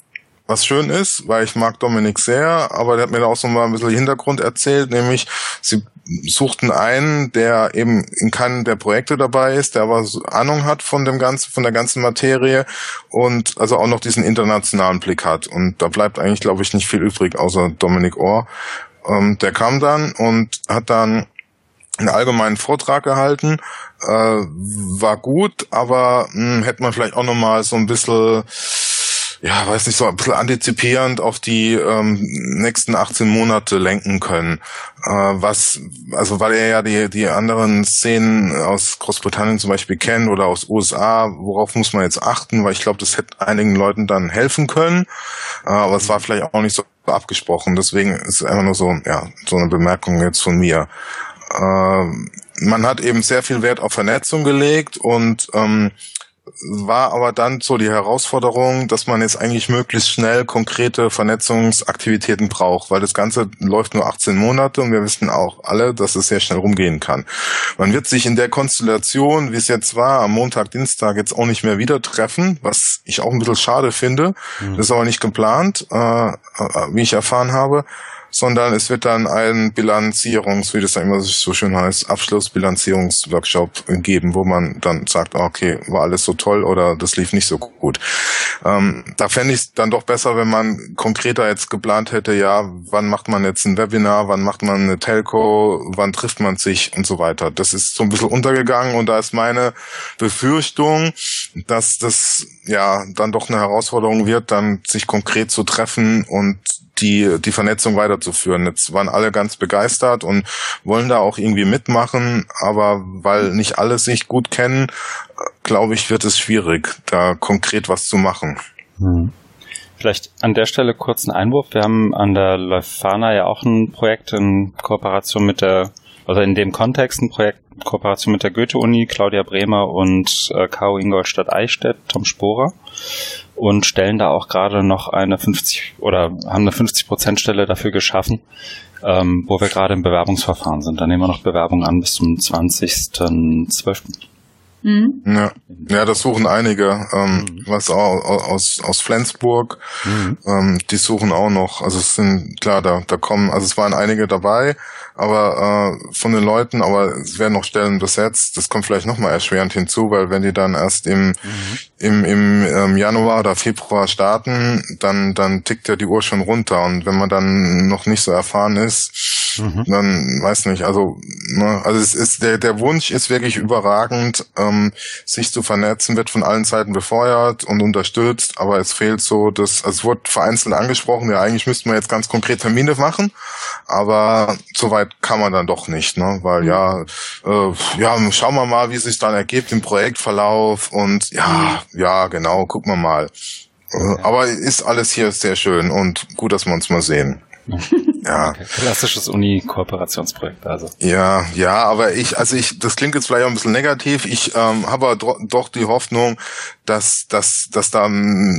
was schön ist, weil ich mag Dominik sehr, aber der hat mir da auch so mal ein bisschen Hintergrund erzählt, nämlich sie suchten einen, der eben in keinem der Projekte dabei ist, der aber Ahnung hat von dem ganzen, von der ganzen Materie und also auch noch diesen internationalen Blick hat. Und da bleibt eigentlich, glaube ich, nicht viel übrig, außer Dominik Orr. Ähm, der kam dann und hat dann einen allgemeinen Vortrag gehalten, äh, war gut, aber mh, hm, hätte man vielleicht auch nochmal so ein bisschen ja, weiß nicht, so ein bisschen antizipierend auf die ähm, nächsten 18 Monate lenken können. Äh, was, also weil er ja die, die anderen Szenen aus Großbritannien zum Beispiel kennt oder aus USA, worauf muss man jetzt achten, weil ich glaube, das hätte einigen Leuten dann helfen können. Äh, aber es war vielleicht auch nicht so abgesprochen. Deswegen ist es einfach nur so, ja, so eine Bemerkung jetzt von mir. Äh, man hat eben sehr viel Wert auf Vernetzung gelegt und ähm, war aber dann so die Herausforderung, dass man jetzt eigentlich möglichst schnell konkrete Vernetzungsaktivitäten braucht, weil das Ganze läuft nur 18 Monate und wir wissen auch alle, dass es sehr schnell rumgehen kann. Man wird sich in der Konstellation, wie es jetzt war, am Montag, Dienstag jetzt auch nicht mehr wieder treffen, was ich auch ein bisschen schade finde. Mhm. Das ist aber nicht geplant, äh, äh wie ich erfahren habe sondern es wird dann ein Bilanzierungs, wie das dann immer so schön heißt, Abschlussbilanzierungsworkshop geben, wo man dann sagt, ah, okay, war alles so toll oder das lief nicht so gut. Ähm, da fände ich es dann doch besser, wenn man konkreter jetzt geplant hätte, ja, wann macht man jetzt ein Webinar, wann macht man eine Telco, wann trifft man sich und so weiter. Das ist so ein bisschen untergegangen und da ist meine Befürchtung, dass das ja dann doch eine Herausforderung wird, dann sich konkret zu treffen und die, die Vernetzung weiterzuführen. Jetzt waren alle ganz begeistert und wollen da auch irgendwie mitmachen, aber weil nicht alle sich gut kennen, glaube ich, wird es schwierig, da konkret was zu machen. Hm. Vielleicht an der Stelle kurz einen Einwurf. Wir haben an der Leuphana ja auch ein Projekt in Kooperation mit der, also in dem Kontext ein Projekt in Kooperation mit der Goethe-Uni, Claudia Bremer und äh, K.O. Ingolstadt-Eichstätt, Tom Sporer und stellen da auch gerade noch eine 50 oder haben eine 50 Prozent Stelle dafür geschaffen, ähm, wo wir gerade im Bewerbungsverfahren sind. Da nehmen wir noch Bewerbungen an bis zum 20.12. Mhm. Ja. ja, das suchen einige. Ähm, mhm. Was auch aus, aus Flensburg, mhm. ähm, die suchen auch noch. Also es sind, klar, da, da kommen, also es waren einige dabei, aber äh, von den Leuten, aber es werden noch Stellen besetzt. Das kommt vielleicht nochmal erschwerend hinzu, weil wenn die dann erst im, mhm. im, im ähm, Januar oder Februar starten, dann, dann tickt ja die Uhr schon runter. Und wenn man dann noch nicht so erfahren ist, mhm. dann weiß nicht, also, ne, also es ist der, der Wunsch ist wirklich überragend, ähm, sich zu vernetzen, wird von allen Seiten befeuert und unterstützt, aber es fehlt so, dass, also es wurde vereinzelt angesprochen, ja, eigentlich müssten wir jetzt ganz konkret Termine machen, aber soweit weit kann man dann doch nicht, ne? Weil mhm. ja, äh, ja, schauen wir mal, wie sich dann ergibt im Projektverlauf und ja, mhm. ja, genau, gucken wir mal. Äh, aber ist alles hier sehr schön und gut, dass wir uns mal sehen. Ja. Okay. Klassisches Uni-Kooperationsprojekt, also. Ja, ja, aber ich, also ich, das klingt jetzt vielleicht auch ein bisschen negativ. Ich ähm, habe aber doch die Hoffnung, dass, dass, dass da,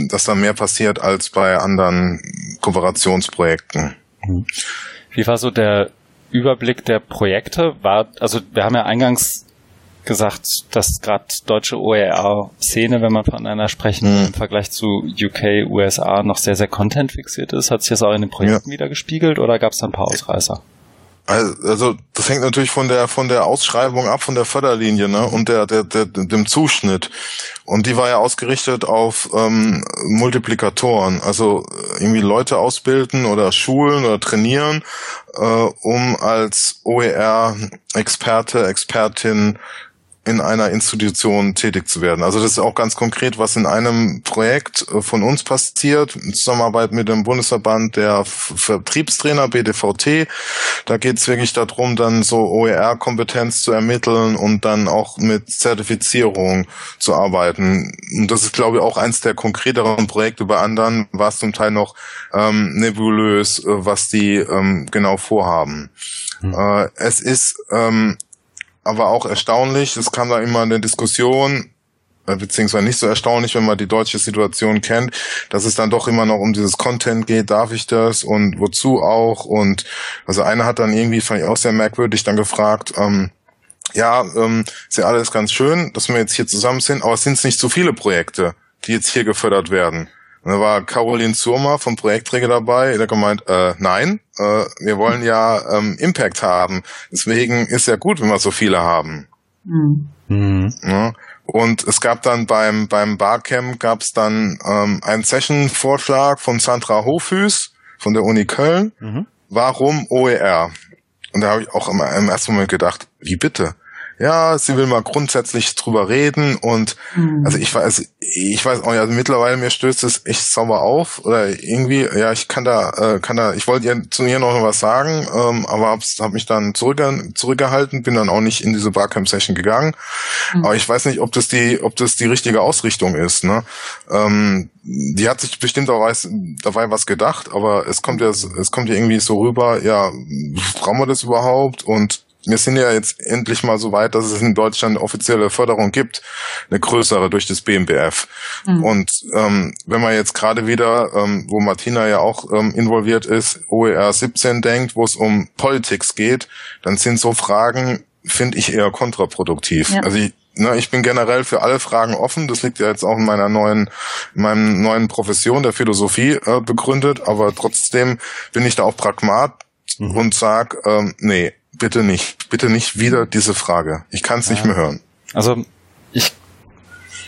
dass da mehr passiert als bei anderen Kooperationsprojekten. Wie war so der Überblick der Projekte war, also wir haben ja eingangs gesagt, dass gerade deutsche OER-Szene, wenn man voneinander sprechen, mhm. im Vergleich zu UK, USA noch sehr, sehr content-fixiert ist. Hat sich das auch in den Projekten ja. wieder gespiegelt oder gab es da ein paar Ausreißer? Also das hängt natürlich von der von der Ausschreibung ab, von der Förderlinie ne und der, der, der dem Zuschnitt. Und die war ja ausgerichtet auf ähm, Multiplikatoren, also irgendwie Leute ausbilden oder schulen oder trainieren, äh, um als OER-Experte, Expertin in einer Institution tätig zu werden. Also das ist auch ganz konkret, was in einem Projekt äh, von uns passiert, in Zusammenarbeit mit dem Bundesverband der Vertriebstrainer BDVT. Da geht es wirklich darum, dann so OER-Kompetenz zu ermitteln und dann auch mit Zertifizierung zu arbeiten. Und das ist, glaube ich, auch eins der konkreteren Projekte. Bei anderen war es zum Teil noch ähm, nebulös, äh, was die ähm, genau vorhaben. Hm. Äh, es ist ähm, aber auch erstaunlich. Es kam da immer eine Diskussion, äh, beziehungsweise nicht so erstaunlich, wenn man die deutsche Situation kennt, dass es dann doch immer noch um dieses Content geht, darf ich das und wozu auch und also einer hat dann irgendwie, fand ich auch sehr merkwürdig, dann gefragt, ähm, ja, ähm, ist ja alles ganz schön, dass wir jetzt hier zusammen sind, aber sind es nicht zu viele Projekte, die jetzt hier gefördert werden? Und da war Caroline Zurma vom Projektträger dabei, der hat gemeint, äh, nein, äh, wir wollen ja ähm, Impact haben. Deswegen ist ja gut, wenn wir so viele haben. Mhm. Mhm. Ja, und es gab dann beim, beim Barcamp gab es dann ähm, einen Session-Vorschlag von Sandra Hofhüß von der Uni Köln. Mhm. Warum OER? und da habe ich auch im, im ersten Moment gedacht, wie bitte? Ja, sie will mal grundsätzlich drüber reden und mhm. also ich weiß, ich weiß auch, also mittlerweile mir stößt es echt sauber auf oder irgendwie, ja, ich kann da, äh, kann da, ich wollte ihr zu ihr noch was sagen, ähm, aber hab's, hab mich dann zurück, zurückgehalten, bin dann auch nicht in diese Barcamp-Session gegangen. Mhm. Aber ich weiß nicht, ob das die, ob das die richtige Ausrichtung ist, ne? Ähm, die hat sich bestimmt auch weiß, dabei was gedacht, aber es kommt ja, es kommt ja irgendwie so rüber, ja, brauchen wir das überhaupt? Und wir sind ja jetzt endlich mal so weit, dass es in Deutschland offizielle Förderung gibt, eine größere durch das BMBF. Mhm. Und ähm, wenn man jetzt gerade wieder, ähm, wo Martina ja auch ähm, involviert ist, OER 17 denkt, wo es um Politics geht, dann sind so Fragen, finde ich, eher kontraproduktiv. Ja. Also ich, ne, ich bin generell für alle Fragen offen. Das liegt ja jetzt auch in meiner neuen, in meinem neuen Profession der Philosophie äh, begründet. Aber trotzdem bin ich da auch Pragmat mhm. und sag, ähm, nee, bitte nicht, bitte nicht wieder diese Frage. Ich kann es ja. nicht mehr hören. Also ich,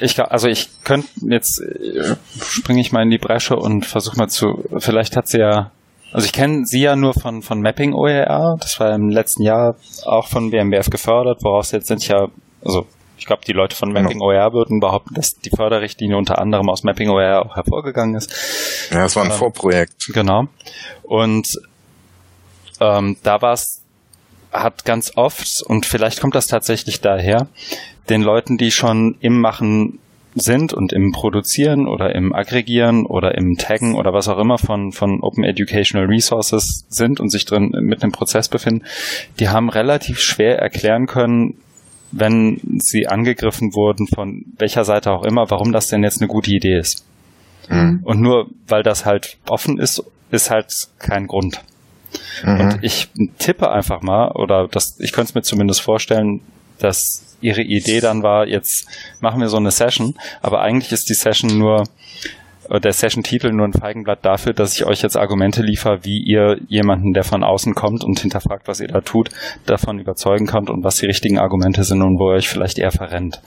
ich, also ich könnte jetzt äh, springe ich mal in die Bresche und versuche mal zu. Vielleicht hat sie ja, also ich kenne sie ja nur von von Mapping OER. Das war im letzten Jahr auch von BMWF gefördert, woraus jetzt sind ja, also ich glaube, die Leute von Mapping genau. OER würden behaupten, dass die Förderrichtlinie unter anderem aus Mapping OER auch hervorgegangen ist. Ja, es war ein ähm, Vorprojekt. Genau. Und ähm, da war es hat ganz oft, und vielleicht kommt das tatsächlich daher, den Leuten, die schon im Machen sind und im Produzieren oder im Aggregieren oder im Taggen oder was auch immer von, von Open Educational Resources sind und sich drin mit dem Prozess befinden, die haben relativ schwer erklären können, wenn sie angegriffen wurden, von welcher Seite auch immer, warum das denn jetzt eine gute Idee ist. Mhm. Und nur weil das halt offen ist, ist halt kein Grund. Mhm. Und ich tippe einfach mal, oder das, ich könnte es mir zumindest vorstellen, dass ihre Idee dann war, jetzt machen wir so eine Session, aber eigentlich ist die Session nur, der Session-Titel nur ein Feigenblatt dafür, dass ich euch jetzt Argumente liefere, wie ihr jemanden, der von außen kommt und hinterfragt, was ihr da tut, davon überzeugen könnt und was die richtigen Argumente sind und wo ihr euch vielleicht eher verrennt.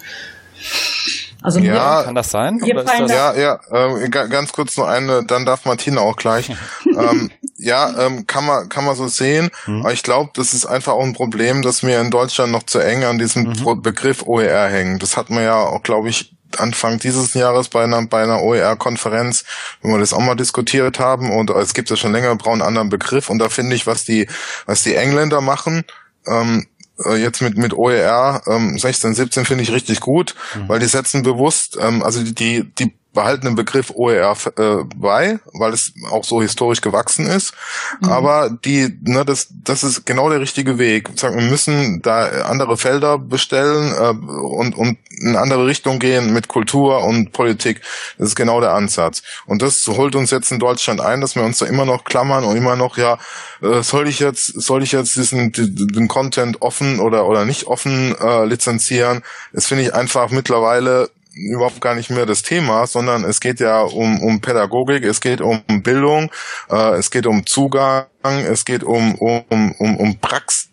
Also ja, kann das sein? Das ja, ja, äh, ganz kurz noch eine, dann darf Martina auch gleich. ähm, ja, ähm, kann man kann man so sehen. Mhm. Aber ich glaube, das ist einfach auch ein Problem, dass wir in Deutschland noch zu eng an diesem mhm. Begriff OER hängen. Das hat man ja auch, glaube ich, Anfang dieses Jahres bei einer, bei einer OER-Konferenz, wenn wir das auch mal diskutiert haben. Und es gibt ja schon länger, brauchen einen anderen Begriff. Und da finde ich, was die, was die Engländer machen, ähm, äh, jetzt mit mit OER ähm, 16, 17 finde ich richtig gut, mhm. weil die setzen bewusst, ähm, also die die behalten den Begriff OER äh, bei, weil es auch so historisch gewachsen ist. Mhm. Aber die, ne, das, das ist genau der richtige Weg. Wir müssen da andere Felder bestellen äh, und, und in eine andere Richtung gehen mit Kultur und Politik. Das ist genau der Ansatz. Und das holt uns jetzt in Deutschland ein, dass wir uns da immer noch klammern und immer noch, ja, äh, soll ich jetzt, soll ich jetzt diesen den Content offen oder oder nicht offen äh, lizenzieren? Das finde ich einfach mittlerweile überhaupt gar nicht mehr das Thema, sondern es geht ja um, um Pädagogik, es geht um Bildung, äh, es geht um Zugang, es geht um, um, um, um Praxis,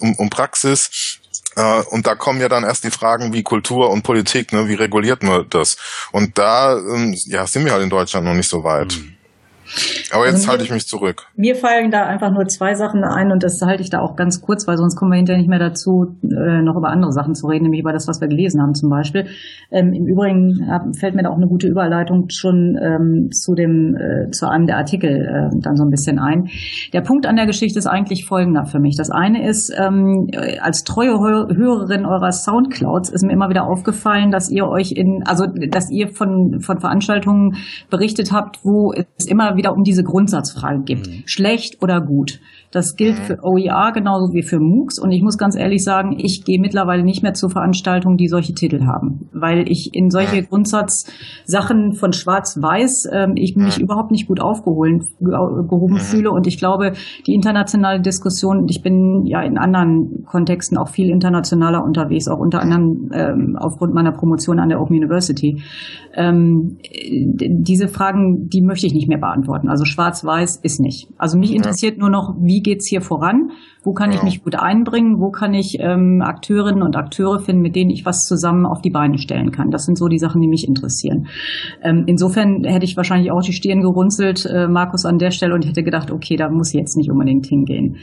um, um Praxis. Äh, und da kommen ja dann erst die Fragen wie Kultur und Politik, ne, wie reguliert man das? Und da ähm, ja, sind wir halt in Deutschland noch nicht so weit. Mhm. Aber jetzt also halte ich mich zurück. Mir fallen da einfach nur zwei Sachen ein und das halte ich da auch ganz kurz, weil sonst kommen wir hinterher nicht mehr dazu, äh, noch über andere Sachen zu reden, nämlich über das, was wir gelesen haben zum Beispiel. Ähm, Im Übrigen fällt mir da auch eine gute Überleitung schon ähm, zu dem äh, zu einem der Artikel äh, dann so ein bisschen ein. Der Punkt an der Geschichte ist eigentlich folgender für mich. Das eine ist, ähm, als treue Hörerin eurer Soundclouds ist mir immer wieder aufgefallen, dass ihr euch in, also dass ihr von von Veranstaltungen berichtet habt, wo es immer wieder um diese Grundsatzfrage gibt. Mhm. Schlecht oder gut. Das gilt mhm. für OER genauso wie für MOOCs. Und ich muss ganz ehrlich sagen, ich gehe mittlerweile nicht mehr zu Veranstaltungen, die solche Titel haben, weil ich in solche. Grundsatzsachen von Schwarz-Weiß äh, ich mich überhaupt nicht gut aufgehoben gehoben fühle. Und ich glaube, die internationale Diskussion, ich bin ja in anderen Kontexten auch viel internationaler unterwegs, auch unter anderem ähm, aufgrund meiner Promotion an der Open University. Ähm, diese Fragen, die möchte ich nicht mehr beantworten. Also schwarz-weiß ist nicht. Also mich interessiert nur noch, wie wie geht's hier voran? Wo kann ja. ich mich gut einbringen? Wo kann ich ähm, Akteurinnen und Akteure finden, mit denen ich was zusammen auf die Beine stellen kann? Das sind so die Sachen, die mich interessieren. Ähm, insofern hätte ich wahrscheinlich auch die Stirn gerunzelt, äh, Markus, an der Stelle und hätte gedacht, okay, da muss ich jetzt nicht unbedingt hingehen.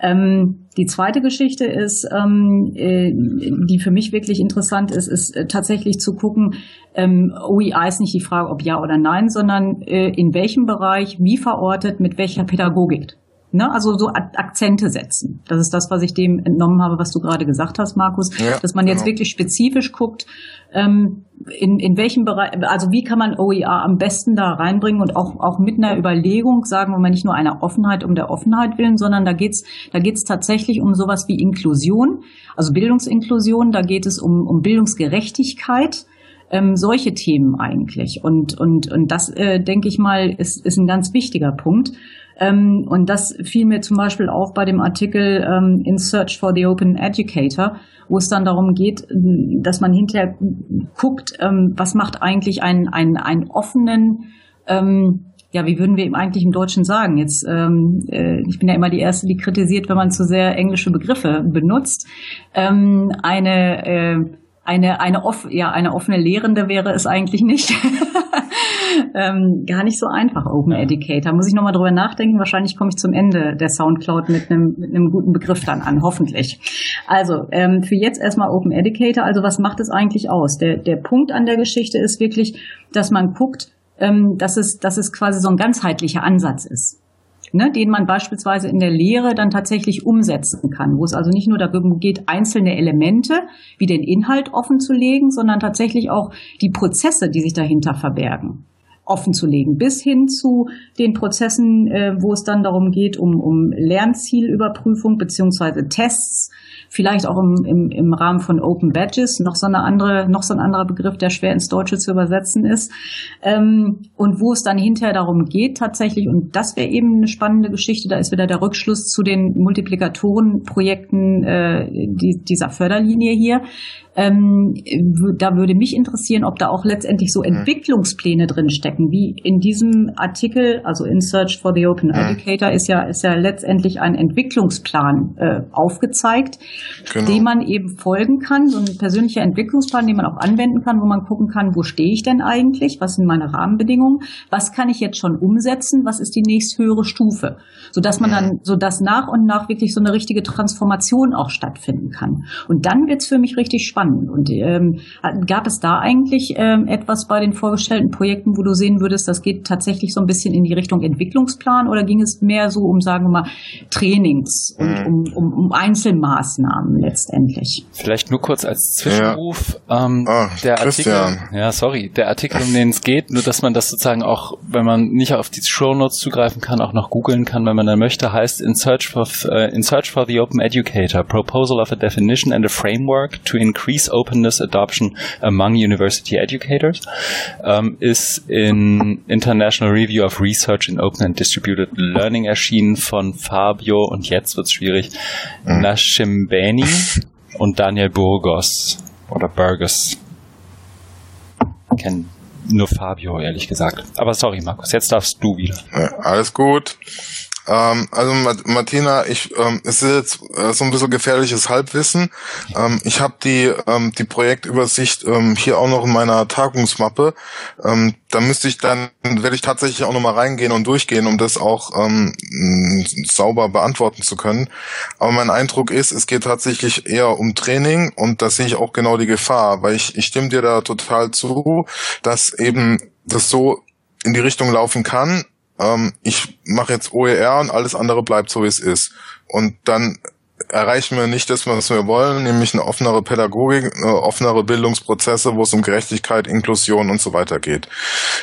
Ähm, die zweite Geschichte ist, ähm, äh, die für mich wirklich interessant ist, ist äh, tatsächlich zu gucken, ähm, OEI ist nicht die Frage, ob ja oder nein, sondern äh, in welchem Bereich, wie verortet, mit welcher Pädagogik. Ne? Also so Akzente setzen. Das ist das, was ich dem entnommen habe, was du gerade gesagt hast, Markus, ja, dass man jetzt genau. wirklich spezifisch guckt, ähm, in, in welchem Bereich, also wie kann man OER am besten da reinbringen und auch, auch mit einer Überlegung, sagen wir mal nicht nur einer Offenheit um der Offenheit willen, sondern da geht's da geht's tatsächlich um sowas wie Inklusion, also Bildungsinklusion, da geht es um, um Bildungsgerechtigkeit, ähm, solche Themen eigentlich. Und, und, und das, äh, denke ich mal, ist, ist ein ganz wichtiger Punkt. Ähm, und das fiel mir zum Beispiel auf bei dem Artikel ähm, In Search for the Open Educator, wo es dann darum geht, dass man hinterher guckt, ähm, was macht eigentlich einen, einen, einen offenen, ähm, ja, wie würden wir ihm eigentlich im Deutschen sagen? Jetzt, ähm, äh, ich bin ja immer die Erste, die kritisiert, wenn man zu sehr englische Begriffe benutzt. Ähm, eine äh, eine, eine, off, ja, eine offene Lehrende wäre es eigentlich nicht. ähm, gar nicht so einfach, Open Educator. Muss ich nochmal drüber nachdenken. Wahrscheinlich komme ich zum Ende der Soundcloud mit einem, mit einem guten Begriff dann an, hoffentlich. Also, ähm, für jetzt erstmal Open Educator. Also, was macht es eigentlich aus? Der, der Punkt an der Geschichte ist wirklich, dass man guckt, ähm, dass, es, dass es quasi so ein ganzheitlicher Ansatz ist ne, den man beispielsweise in der Lehre dann tatsächlich umsetzen kann, wo es also nicht nur darum geht, einzelne Elemente wie den Inhalt offen zu legen, sondern tatsächlich auch die Prozesse, die sich dahinter verbergen offen zu legen, bis hin zu den Prozessen, äh, wo es dann darum geht, um, um Lernzielüberprüfung beziehungsweise Tests, vielleicht auch im, im, im Rahmen von Open Badges, noch so eine andere, noch so ein anderer Begriff, der schwer ins Deutsche zu übersetzen ist. Ähm, und wo es dann hinterher darum geht, tatsächlich, und das wäre eben eine spannende Geschichte, da ist wieder der Rückschluss zu den Multiplikatorenprojekten äh, die, dieser Förderlinie hier, ähm, da würde mich interessieren, ob da auch letztendlich so mhm. Entwicklungspläne drin stecken, wie in diesem Artikel, also in Search for the Open mhm. Educator ist ja, ist ja letztendlich ein Entwicklungsplan äh, aufgezeigt, genau. dem man eben folgen kann, so ein persönlicher Entwicklungsplan, den man auch anwenden kann, wo man gucken kann, wo stehe ich denn eigentlich, was sind meine Rahmenbedingungen, was kann ich jetzt schon umsetzen, was ist die nächsthöhere Stufe, sodass man mhm. dann, so dass nach und nach wirklich so eine richtige Transformation auch stattfinden kann. Und dann wird's für mich richtig spannend spannend. Und ähm, gab es da eigentlich ähm, etwas bei den vorgestellten Projekten, wo du sehen würdest, das geht tatsächlich so ein bisschen in die Richtung Entwicklungsplan oder ging es mehr so um, sagen wir mal, Trainings und mhm. um, um, um Einzelmaßnahmen letztendlich? Vielleicht nur kurz als Zwischenruf. Ja. Ähm, oh, der Christian. Artikel, ja, sorry, der Artikel, um den es geht, nur dass man das sozusagen auch, wenn man nicht auf die Show Notes zugreifen kann, auch noch googeln kann, wenn man dann möchte, heißt In Search for, uh, In Search for the Open Educator, Proposal of a Definition and a Framework to Increase Increase Openness Adoption Among University Educators, ähm, ist in International Review of Research in Open and Distributed Learning erschienen von Fabio und jetzt wird's schwierig, mhm. Nashimbeni und Daniel Burgos oder Burgos. Kennen nur Fabio, ehrlich gesagt. Aber sorry, Markus, jetzt darfst du wieder. alles gut. Ähm, also Martina, ich, ähm, es ist jetzt äh, so ein bisschen gefährliches Halbwissen. Ähm, ich habe die, ähm, die Projektübersicht ähm, hier auch noch in meiner Tagungsmappe. Ähm, da müsste ich dann, werde ich tatsächlich auch nochmal reingehen und durchgehen, um das auch ähm, sauber beantworten zu können. Aber mein Eindruck ist, es geht tatsächlich eher um Training und da sehe ich auch genau die Gefahr, weil ich, ich stimme dir da total zu, dass eben das so in die Richtung laufen kann, ähm, ich mache jetzt OER und alles andere bleibt so, wie es ist. Und dann erreichen wir nicht das, was wir wollen, nämlich eine offenere Pädagogik, eine offenere Bildungsprozesse, wo es um Gerechtigkeit, Inklusion und so weiter geht.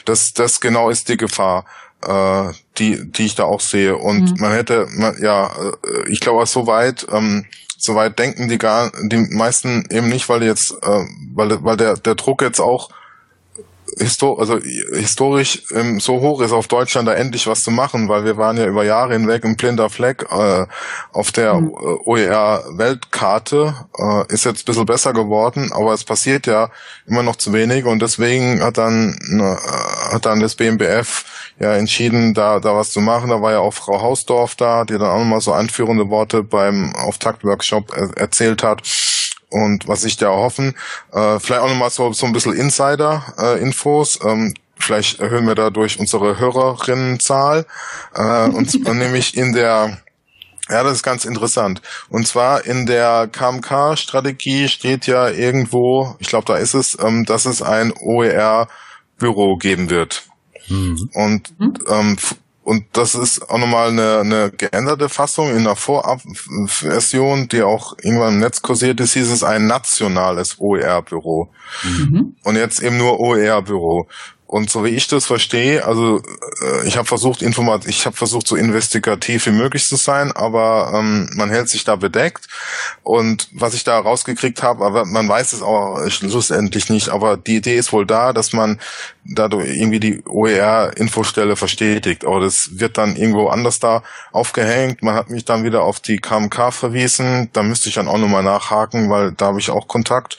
Das, das genau ist die Gefahr, äh, die, die ich da auch sehe. Und mhm. man hätte, man, ja, äh, ich glaube, so weit, ähm, so weit denken die gar, die meisten eben nicht, weil jetzt, äh, weil, weil der, der Druck jetzt auch histor also historisch ähm, so hoch ist, auf Deutschland da endlich was zu machen, weil wir waren ja über Jahre hinweg ein blinder Fleck äh, auf der mhm. OER-Weltkarte. Äh, ist jetzt ein bisschen besser geworden, aber es passiert ja immer noch zu wenig und deswegen hat dann ne, hat dann das BMBF ja entschieden, da da was zu machen. Da war ja auch Frau Hausdorf da, die dann auch nochmal so anführende Worte beim Auftaktworkshop er erzählt hat und was ich da erhoffen. Äh, vielleicht auch nochmal so, so ein bisschen Insider-Infos. Äh, ähm, vielleicht erhöhen wir dadurch unsere Hörerinnenzahl. Äh, und, und nämlich in der ja, das ist ganz interessant. Und zwar in der KMK-Strategie steht ja irgendwo, ich glaube, da ist es, ähm, dass es ein OER-Büro geben wird. Mhm. Und mhm. ähm, und das ist auch nochmal eine, eine geänderte Fassung in der Vorabversion, die auch irgendwann im Netz kursiert ist, hieß es ein nationales OER-Büro. Mhm. Und jetzt eben nur OER-Büro. Und so wie ich das verstehe, also äh, ich habe versucht, Informat ich habe versucht, so investigativ wie möglich zu sein, aber ähm, man hält sich da bedeckt. Und was ich da rausgekriegt habe, aber man weiß es auch schlussendlich nicht, aber die Idee ist wohl da, dass man dadurch irgendwie die OER-Infostelle verstetigt. Aber das wird dann irgendwo anders da aufgehängt. Man hat mich dann wieder auf die KMK verwiesen. Da müsste ich dann auch nochmal nachhaken, weil da habe ich auch Kontakt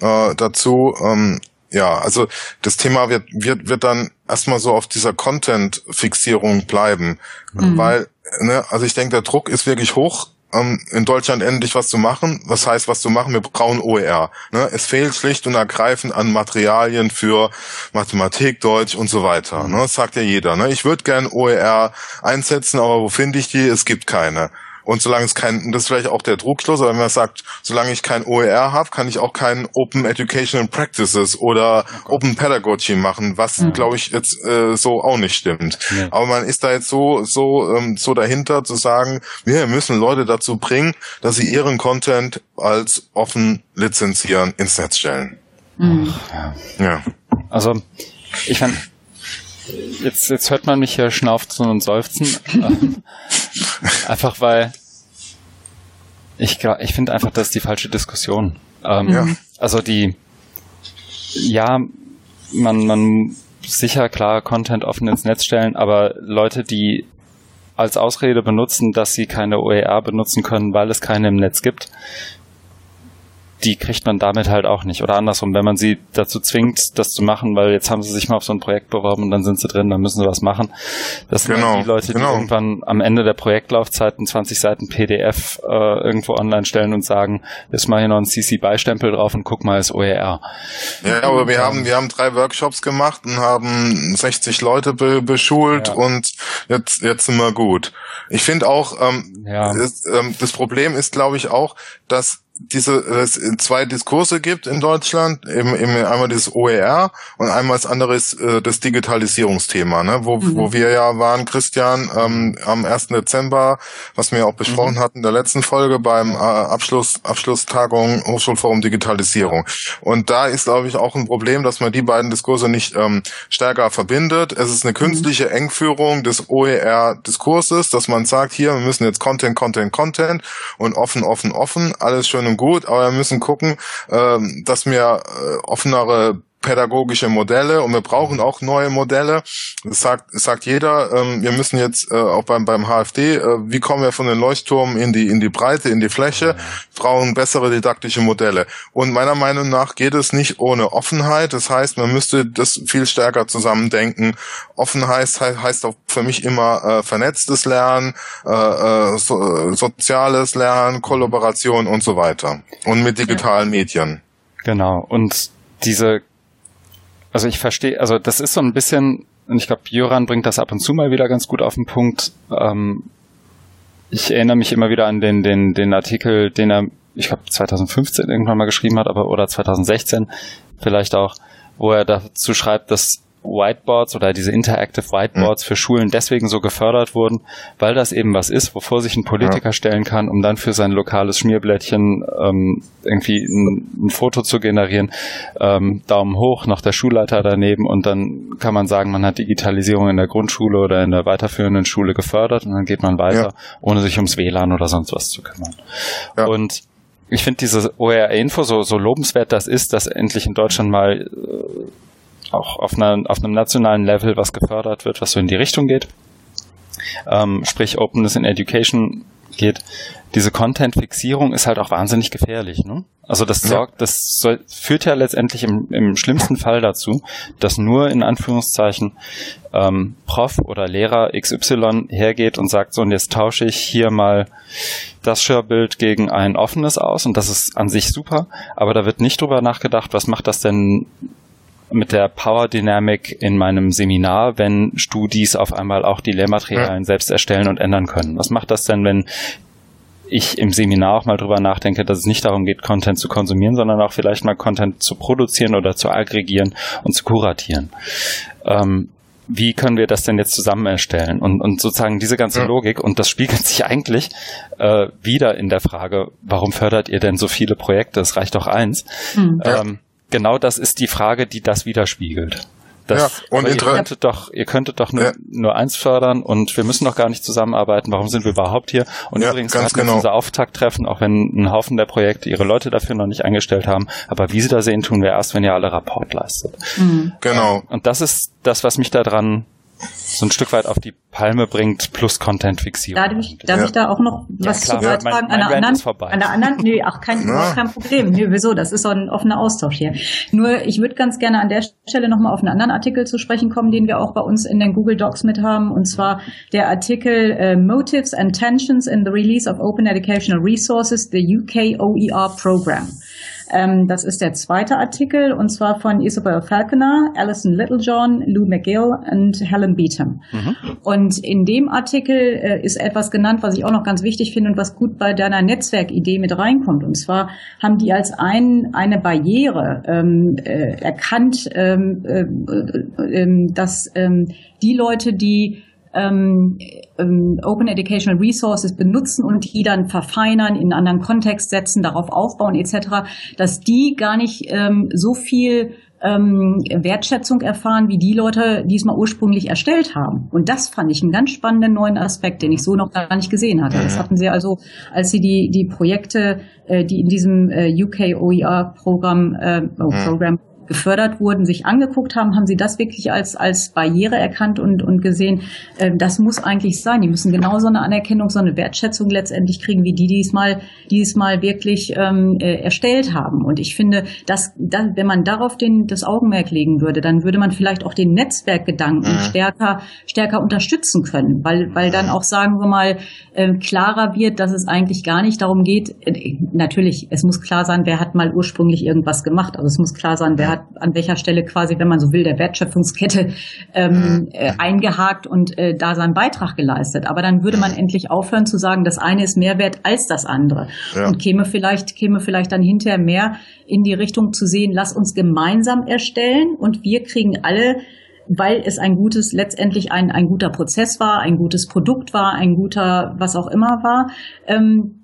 äh, dazu. Ähm, ja, also das Thema wird, wird, wird dann erstmal so auf dieser Content-Fixierung bleiben. Mhm. Weil, ne, also ich denke, der Druck ist wirklich hoch, ähm, in Deutschland endlich was zu machen. Was heißt, was zu machen? Wir brauchen OER. Ne? Es fehlt schlicht und ergreifend an Materialien für Mathematik, Deutsch und so weiter. Ne? Das sagt ja jeder. Ne? Ich würde gern OER einsetzen, aber wo finde ich die? Es gibt keine. Und solange es kein, das ist vielleicht auch der Druckschluss, aber wenn man sagt, solange ich kein OER habe, kann ich auch kein Open Educational Practices oder Open Pedagogy machen, was mhm. glaube ich jetzt äh, so auch nicht stimmt. Ja. Aber man ist da jetzt so so ähm, so dahinter zu sagen, wir müssen Leute dazu bringen, dass sie ihren Content als offen lizenzieren ins Netz stellen. Mhm. Ja. Also ich fand jetzt, jetzt hört man mich hier schnaufen und seufzen. einfach weil ich, ich finde einfach, das ist die falsche Diskussion. Ähm, ja. Also die, ja, man, man sicher klar Content offen ins Netz stellen, aber Leute, die als Ausrede benutzen, dass sie keine OER benutzen können, weil es keine im Netz gibt, die kriegt man damit halt auch nicht. Oder andersrum, wenn man sie dazu zwingt, das zu machen, weil jetzt haben sie sich mal auf so ein Projekt beworben und dann sind sie drin, dann müssen sie was machen. Das sind genau, die Leute, genau. die irgendwann am Ende der Projektlaufzeit ein 20 Seiten PDF äh, irgendwo online stellen und sagen, jetzt mal hier noch ein CC-Beistempel drauf und guck mal, ist OER. Ja, aber wir haben, wir haben drei Workshops gemacht und haben 60 Leute be beschult ja. und jetzt, jetzt sind wir gut. Ich finde auch, ähm, ja. ist, ähm, das Problem ist, glaube ich, auch, dass diese es zwei Diskurse gibt in Deutschland, eben, eben einmal das OER und einmal das andere ist äh, das Digitalisierungsthema, ne? wo, mhm. wo wir ja waren, Christian, ähm, am 1. Dezember, was wir auch besprochen mhm. hatten in der letzten Folge beim äh, Abschluss Abschlusstagung Hochschulforum Digitalisierung. Und da ist, glaube ich, auch ein Problem, dass man die beiden Diskurse nicht ähm, stärker verbindet. Es ist eine mhm. künstliche Engführung des OER-Diskurses, dass man sagt, hier, wir müssen jetzt Content, Content, Content und offen, offen, offen, alles schön und gut, aber wir müssen gucken, ähm, dass wir äh, offenere pädagogische Modelle und wir brauchen auch neue Modelle. Das sagt, sagt jeder. Ähm, wir müssen jetzt äh, auch beim, beim HFD, äh, wie kommen wir von den Leuchtturmen in die, in die Breite, in die Fläche, brauchen bessere didaktische Modelle. Und meiner Meinung nach geht es nicht ohne Offenheit. Das heißt, man müsste das viel stärker zusammendenken. Offenheit heißt auch für mich immer äh, vernetztes Lernen, äh, äh, so, soziales Lernen, Kollaboration und so weiter. Und mit digitalen Medien. Genau. Und diese also ich verstehe, also das ist so ein bisschen, und ich glaube, Joran bringt das ab und zu mal wieder ganz gut auf den Punkt. Ähm, ich erinnere mich immer wieder an den, den, den Artikel, den er, ich glaube, 2015 irgendwann mal geschrieben hat, aber oder 2016 vielleicht auch, wo er dazu schreibt, dass Whiteboards oder diese Interactive Whiteboards mhm. für Schulen deswegen so gefördert wurden, weil das eben was ist, wovor sich ein Politiker ja. stellen kann, um dann für sein lokales Schmierblättchen ähm, irgendwie ein, ein, Foto zu generieren. Ähm, Daumen hoch, noch der Schulleiter daneben und dann kann man sagen, man hat Digitalisierung in der Grundschule oder in der weiterführenden Schule gefördert und dann geht man weiter, ja. ohne sich ums WLAN oder sonst was zu kümmern. Ja. Und ich finde diese OER-Info, so, so lobenswert das ist, dass endlich in Deutschland mal äh, auch auf, einer, auf einem nationalen Level was gefördert wird, was so in die Richtung geht. Ähm, sprich Openness in Education geht, diese Content-Fixierung ist halt auch wahnsinnig gefährlich. Ne? Also das sorgt, das soll, führt ja letztendlich im, im schlimmsten Fall dazu, dass nur in Anführungszeichen ähm, Prof oder Lehrer XY hergeht und sagt so, und jetzt tausche ich hier mal das Share-Bild gegen ein offenes aus und das ist an sich super, aber da wird nicht drüber nachgedacht, was macht das denn mit der Power Dynamic in meinem Seminar, wenn Studis auf einmal auch die Lehrmaterialien ja. selbst erstellen und ändern können? Was macht das denn, wenn ich im Seminar auch mal drüber nachdenke, dass es nicht darum geht, Content zu konsumieren, sondern auch vielleicht mal Content zu produzieren oder zu aggregieren und zu kuratieren. Ähm, wie können wir das denn jetzt zusammen erstellen? Und, und sozusagen diese ganze ja. Logik, und das spiegelt sich eigentlich äh, wieder in der Frage, warum fördert ihr denn so viele Projekte? Es reicht doch eins. Mhm. Ähm, genau das ist die Frage, die das widerspiegelt. Das, ja, und ihr könntet doch, ihr könntet doch nur, ja. nur eins fördern und wir müssen doch gar nicht zusammenarbeiten. Warum sind wir überhaupt hier? Und ja, übrigens hatten genau. unser Auftakttreffen, auch wenn ein Haufen der Projekte ihre Leute dafür noch nicht eingestellt haben. Aber wie sie da sehen, tun wir erst, wenn ihr alle Rapport leistet. Mhm. Genau. Und das ist das, was mich daran so ein Stück weit auf die Palme bringt, plus Content-Fixierung. Darf, ich, darf ja. ich da auch noch was ja, zu beitragen? An der anderen, an der anderen, nee, ach, kein, ja. kein Problem. Nee, wieso? Das ist so ein offener Austausch hier. Nur, ich würde ganz gerne an der Stelle nochmal auf einen anderen Artikel zu sprechen kommen, den wir auch bei uns in den Google Docs mit haben, und zwar der Artikel äh, Motives and Tensions in the Release of Open Educational Resources, the UK OER Program. Ähm, das ist der zweite Artikel und zwar von Isabel Falconer, Alison Littlejohn, Lou McGill und Helen Beatham. Mhm. Und in dem Artikel äh, ist etwas genannt, was ich auch noch ganz wichtig finde und was gut bei deiner Netzwerkidee mit reinkommt. Und zwar haben die als ein, eine Barriere ähm, äh, erkannt, ähm, äh, äh, ähm, dass ähm, die Leute, die ähm, ähm, Open Educational Resources benutzen und die dann verfeinern, in einen anderen Kontext setzen, darauf aufbauen etc., dass die gar nicht ähm, so viel ähm, Wertschätzung erfahren, wie die Leute, die es mal ursprünglich erstellt haben. Und das fand ich einen ganz spannenden neuen Aspekt, den ich so noch gar nicht gesehen hatte. Das hatten sie also, als sie die, die Projekte, äh, die in diesem äh, UK OER-Programm äh, oh, Programm gefördert wurden, sich angeguckt haben, haben sie das wirklich als, als Barriere erkannt und, und gesehen, äh, das muss eigentlich sein. Die müssen genauso eine Anerkennung, so eine Wertschätzung letztendlich kriegen, wie die diesmal, diesmal wirklich ähm, äh, erstellt haben. Und ich finde, dass, dass, wenn man darauf den, das Augenmerk legen würde, dann würde man vielleicht auch den Netzwerkgedanken mhm. stärker, stärker unterstützen können, weil, weil dann auch, sagen wir mal, äh, klarer wird, dass es eigentlich gar nicht darum geht, äh, natürlich, es muss klar sein, wer hat mal ursprünglich irgendwas gemacht, also es muss klar sein, wer hat an welcher Stelle quasi, wenn man so will, der Wertschöpfungskette ähm, mhm. äh, eingehakt und äh, da seinen Beitrag geleistet. Aber dann würde man endlich aufhören zu sagen, das eine ist mehr wert als das andere ja. und käme vielleicht käme vielleicht dann hinterher mehr in die Richtung zu sehen, lass uns gemeinsam erstellen und wir kriegen alle weil es ein gutes, letztendlich ein, ein guter Prozess war, ein gutes Produkt war, ein guter, was auch immer war, ähm, äh,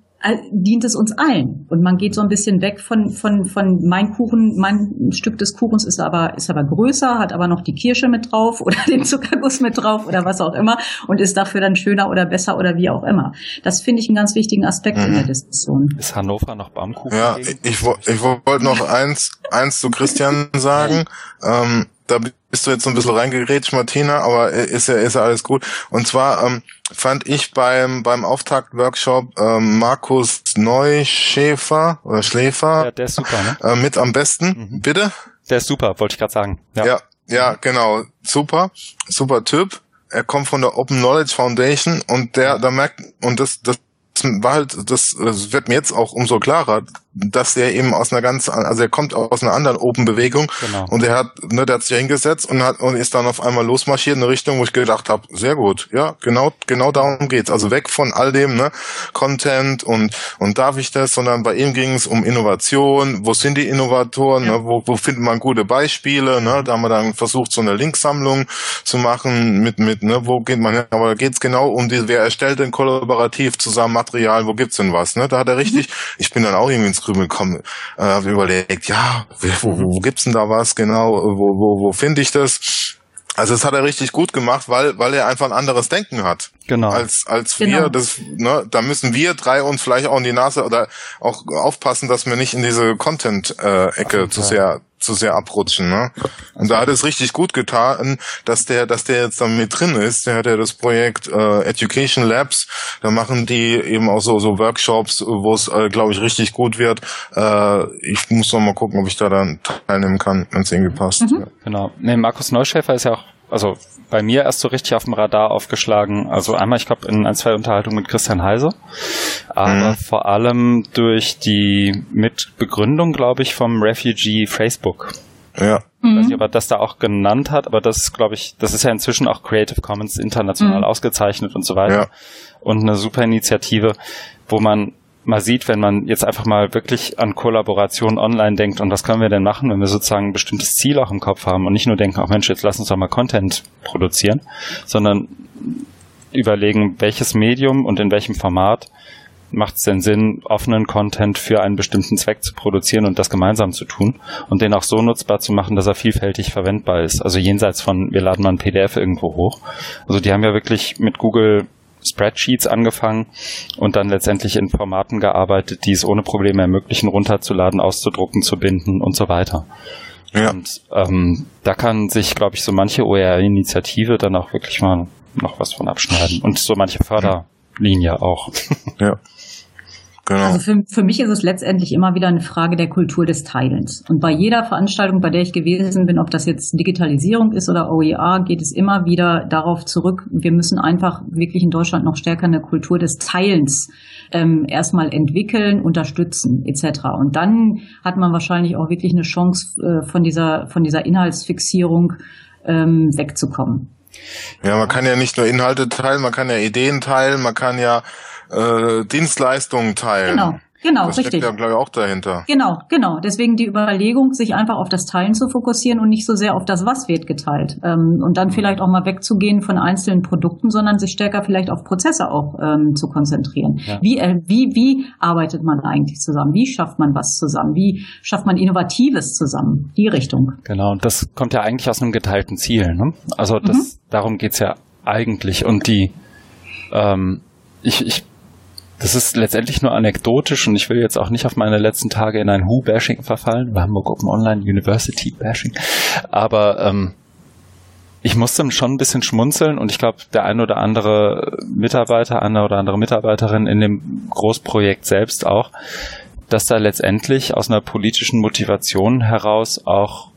dient es uns allen. Und man geht so ein bisschen weg von, von, von mein Kuchen, mein Stück des Kuchens ist aber, ist aber größer, hat aber noch die Kirsche mit drauf oder den Zuckerguss mit drauf oder was auch immer und ist dafür dann schöner oder besser oder wie auch immer. Das finde ich einen ganz wichtigen Aspekt mhm. in der mhm. Diskussion. Ist Hannover noch Baumkuchen? Ja, ich, ich, ich wollte noch eins, eins zu Christian sagen. Ähm, da bist du jetzt so ein bisschen reingerätscht, Martina, aber ist ja, ist ja alles gut. Und zwar ähm, fand ich beim, beim Auftakt-Workshop ähm, Markus Neuschäfer oder Schläfer ja, der ist super, ne? äh, mit am besten. Mhm. Bitte? Der ist super, wollte ich gerade sagen. Ja. ja, ja, genau. Super, super Typ. Er kommt von der Open Knowledge Foundation und der, da merkt, und das, das war halt, das, das wird mir jetzt auch umso klarer, dass er eben aus einer ganz, also er kommt aus einer anderen Open-Bewegung genau. und er hat, ne, der hat sich hingesetzt und hat und ist dann auf einmal losmarschiert in eine Richtung, wo ich gedacht habe, sehr gut, ja, genau, genau darum geht's. Also weg von all dem, ne, Content und und darf ich das, sondern bei ihm ging es um Innovation. Wo sind die Innovatoren? Ja. Ne, wo, wo findet man gute Beispiele? Ne? Da haben wir dann versucht, so eine Linksammlung zu machen mit mit, ne, wo geht man hin? Aber da geht's genau um die, wer erstellt denn kollaborativ zusammen Material? Wo gibt's denn was? Ne? Da hat er richtig. Mhm. Ich bin dann auch irgendwie ins Grübeln kommen, äh, habe überlegt, ja, wo, wo, wo gibt's denn da was genau, wo, wo, wo finde ich das? Also das hat er richtig gut gemacht, weil, weil er einfach ein anderes Denken hat. Genau. als als genau. wir. Das, ne, da müssen wir drei uns vielleicht auch in die Nase oder auch aufpassen, dass wir nicht in diese Content-Ecke äh, zu sehr zu sehr abrutschen, ne? Und da hat es richtig gut getan, dass der, dass der jetzt da mit drin ist. Der hat ja das Projekt äh, Education Labs. Da machen die eben auch so so Workshops, wo es, äh, glaube ich, richtig gut wird. Äh, ich muss noch mal gucken, ob ich da dann teilnehmen kann, wenn es irgendwie passt. Mhm. Genau. Nee, Markus Neuschäfer ist ja auch, also bei mir erst so richtig auf dem Radar aufgeschlagen. Also einmal, ich glaube, in ein, zwei Unterhaltungen mit Christian Heise, aber mhm. vor allem durch die Mitbegründung, glaube ich, vom Refugee Facebook. Ja. Ich weiß nicht, ob er das da auch genannt hat, aber das glaube ich, das ist ja inzwischen auch Creative Commons international mhm. ausgezeichnet und so weiter. Ja. Und eine super Initiative, wo man mal sieht, wenn man jetzt einfach mal wirklich an Kollaboration online denkt und was können wir denn machen, wenn wir sozusagen ein bestimmtes Ziel auch im Kopf haben und nicht nur denken, ach Mensch, jetzt lass uns doch mal Content produzieren, sondern überlegen, welches Medium und in welchem Format macht es denn Sinn, offenen Content für einen bestimmten Zweck zu produzieren und das gemeinsam zu tun und den auch so nutzbar zu machen, dass er vielfältig verwendbar ist. Also jenseits von, wir laden mal ein PDF irgendwo hoch. Also die haben ja wirklich mit Google Spreadsheets angefangen und dann letztendlich in Formaten gearbeitet, die es ohne Probleme ermöglichen, runterzuladen, auszudrucken, zu binden und so weiter. Ja. Und ähm, da kann sich, glaube ich, so manche OER-Initiative dann auch wirklich mal noch was von abschneiden. Und so manche Förderlinie auch. Ja. Genau. Also für, für mich ist es letztendlich immer wieder eine Frage der Kultur des Teilens. Und bei jeder Veranstaltung, bei der ich gewesen bin, ob das jetzt Digitalisierung ist oder OER, geht es immer wieder darauf zurück, wir müssen einfach wirklich in Deutschland noch stärker eine Kultur des Teilens ähm, erstmal entwickeln, unterstützen etc. Und dann hat man wahrscheinlich auch wirklich eine Chance, äh, von, dieser, von dieser Inhaltsfixierung ähm, wegzukommen. Ja, man kann ja nicht nur Inhalte teilen, man kann ja Ideen teilen, man kann ja äh, Dienstleistungen teilen. Genau. Genau, das richtig. ja, glaube ich, auch dahinter. Genau, genau. Deswegen die Überlegung, sich einfach auf das Teilen zu fokussieren und nicht so sehr auf das, was wird geteilt. Ähm, und dann vielleicht auch mal wegzugehen von einzelnen Produkten, sondern sich stärker vielleicht auf Prozesse auch ähm, zu konzentrieren. Ja. Wie, äh, wie, wie arbeitet man eigentlich zusammen? Wie schafft man was zusammen? Wie schafft man Innovatives zusammen? Die Richtung. Genau, und das kommt ja eigentlich aus einem geteilten Ziel. Ne? Also das, mhm. darum geht's ja eigentlich. Und die, ähm, ich, ich das ist letztendlich nur anekdotisch und ich will jetzt auch nicht auf meine letzten Tage in ein Who-Bashing verfallen, Hamburg Open Online University Bashing. Aber ähm, ich musste schon ein bisschen schmunzeln und ich glaube, der ein oder andere Mitarbeiter, eine oder andere Mitarbeiterin in dem Großprojekt selbst auch, dass da letztendlich aus einer politischen Motivation heraus auch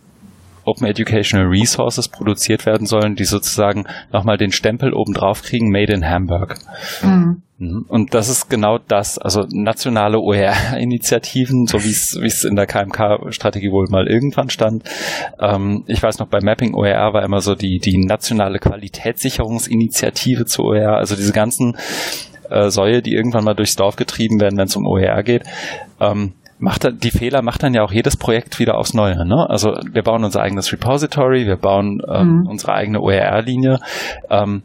Open Educational Resources produziert werden sollen, die sozusagen nochmal den Stempel obendrauf kriegen, Made in Hamburg. Mhm. Mhm. Und das ist genau das, also nationale OER-Initiativen, so wie es in der KMK-Strategie wohl mal irgendwann stand. Ähm, ich weiß noch, bei Mapping OER war immer so die, die nationale Qualitätssicherungsinitiative zu OER, also diese ganzen äh, Säue, die irgendwann mal durchs Dorf getrieben werden, wenn es um OER geht. Ähm, macht die Fehler macht dann ja auch jedes Projekt wieder aufs Neue. Ne? Also wir bauen unser eigenes Repository, wir bauen ähm, mhm. unsere eigene OER-Linie. Ähm,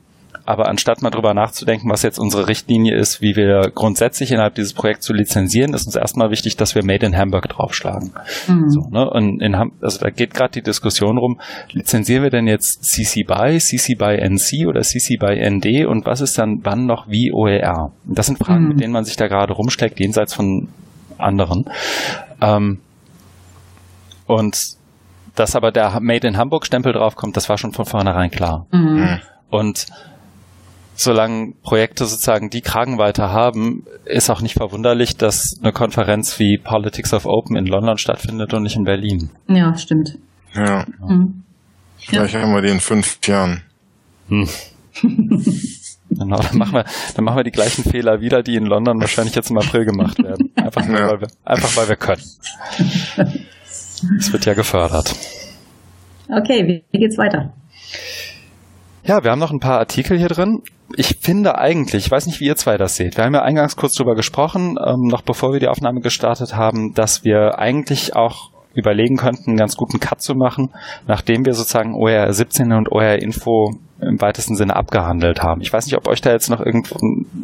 aber anstatt mal drüber nachzudenken, was jetzt unsere Richtlinie ist, wie wir grundsätzlich innerhalb dieses Projekts zu lizenzieren, ist uns erstmal wichtig, dass wir Made in Hamburg draufschlagen. Mhm. So, ne? Und in Ham also da geht gerade die Diskussion rum, lizenzieren wir denn jetzt CC BY, CC BY NC oder CC BY ND und was ist dann wann noch wie OER? Das sind Fragen, mhm. mit denen man sich da gerade rumsteckt, jenseits von anderen. Ähm, und dass aber der Made in Hamburg Stempel draufkommt, das war schon von vornherein klar. Mhm. Und solange Projekte sozusagen die Kragenweite haben, ist auch nicht verwunderlich, dass eine Konferenz wie Politics of Open in London stattfindet und nicht in Berlin. Ja, stimmt. Ja. Mhm. Vielleicht ja. haben wir die in fünf Jahren. Hm. Genau, dann machen wir, dann machen wir die gleichen Fehler wieder, die in London wahrscheinlich jetzt im April gemacht werden. Einfach, nur, ja. weil, wir, einfach weil wir können. Es wird ja gefördert. Okay, wie, wie geht's weiter? Ja, wir haben noch ein paar Artikel hier drin. Ich finde eigentlich, ich weiß nicht, wie ihr zwei das seht. Wir haben ja eingangs kurz drüber gesprochen, ähm, noch bevor wir die Aufnahme gestartet haben, dass wir eigentlich auch überlegen könnten, einen ganz guten Cut zu machen, nachdem wir sozusagen OR 17 und OR Info im weitesten Sinne abgehandelt haben. Ich weiß nicht, ob euch da jetzt noch irgend,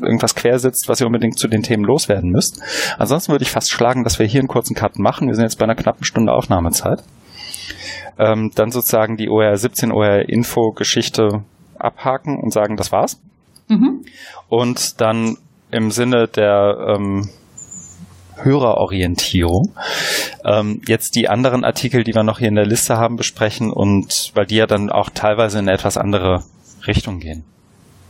irgendwas quersitzt, was ihr unbedingt zu den Themen loswerden müsst. Ansonsten würde ich fast schlagen, dass wir hier einen kurzen Cut machen. Wir sind jetzt bei einer knappen Stunde Aufnahmezeit. Ähm, dann sozusagen die OR 17, OR Info Geschichte abhaken und sagen, das war's. Mhm. Und dann im Sinne der ähm, Hörerorientierung. Ähm, jetzt die anderen Artikel, die wir noch hier in der Liste haben, besprechen und weil die ja dann auch teilweise in eine etwas andere Richtung gehen.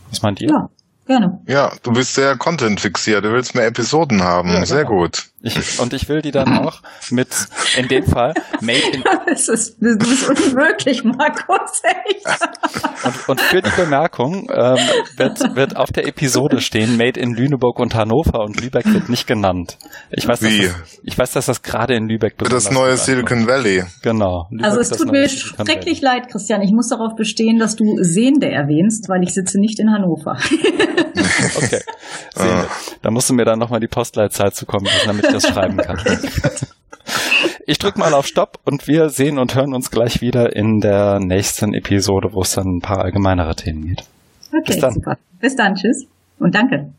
Was meint ihr? Ja, gerne. Ja, du bist sehr content fixiert. Du willst mehr Episoden haben. Ja, sehr genau. gut. Ich, und ich will die dann auch mit, in dem Fall, Made in. Das ist, du bist unmöglich, Markus, echt. Und, und für die Bemerkung ähm, wird, wird auf der Episode stehen, Made in Lüneburg und Hannover und Lübeck wird nicht genannt. Ich weiß, Wie? Dass das, ich weiß, dass das gerade in Lübeck besonders Das neue Silicon Valley. Genau. Lübeck also es tut mir schrecklich leid, Christian. Ich muss darauf bestehen, dass du Sehende erwähnst, weil ich sitze nicht in Hannover. okay. Sehende. Da musst du mir dann nochmal die Postleitzahl zukommen damit ich das schreiben kann. Ich drücke mal auf Stopp und wir sehen und hören uns gleich wieder in der nächsten Episode, wo es dann ein paar allgemeinere Themen geht. Okay, Bis dann. super. Bis dann, tschüss und danke.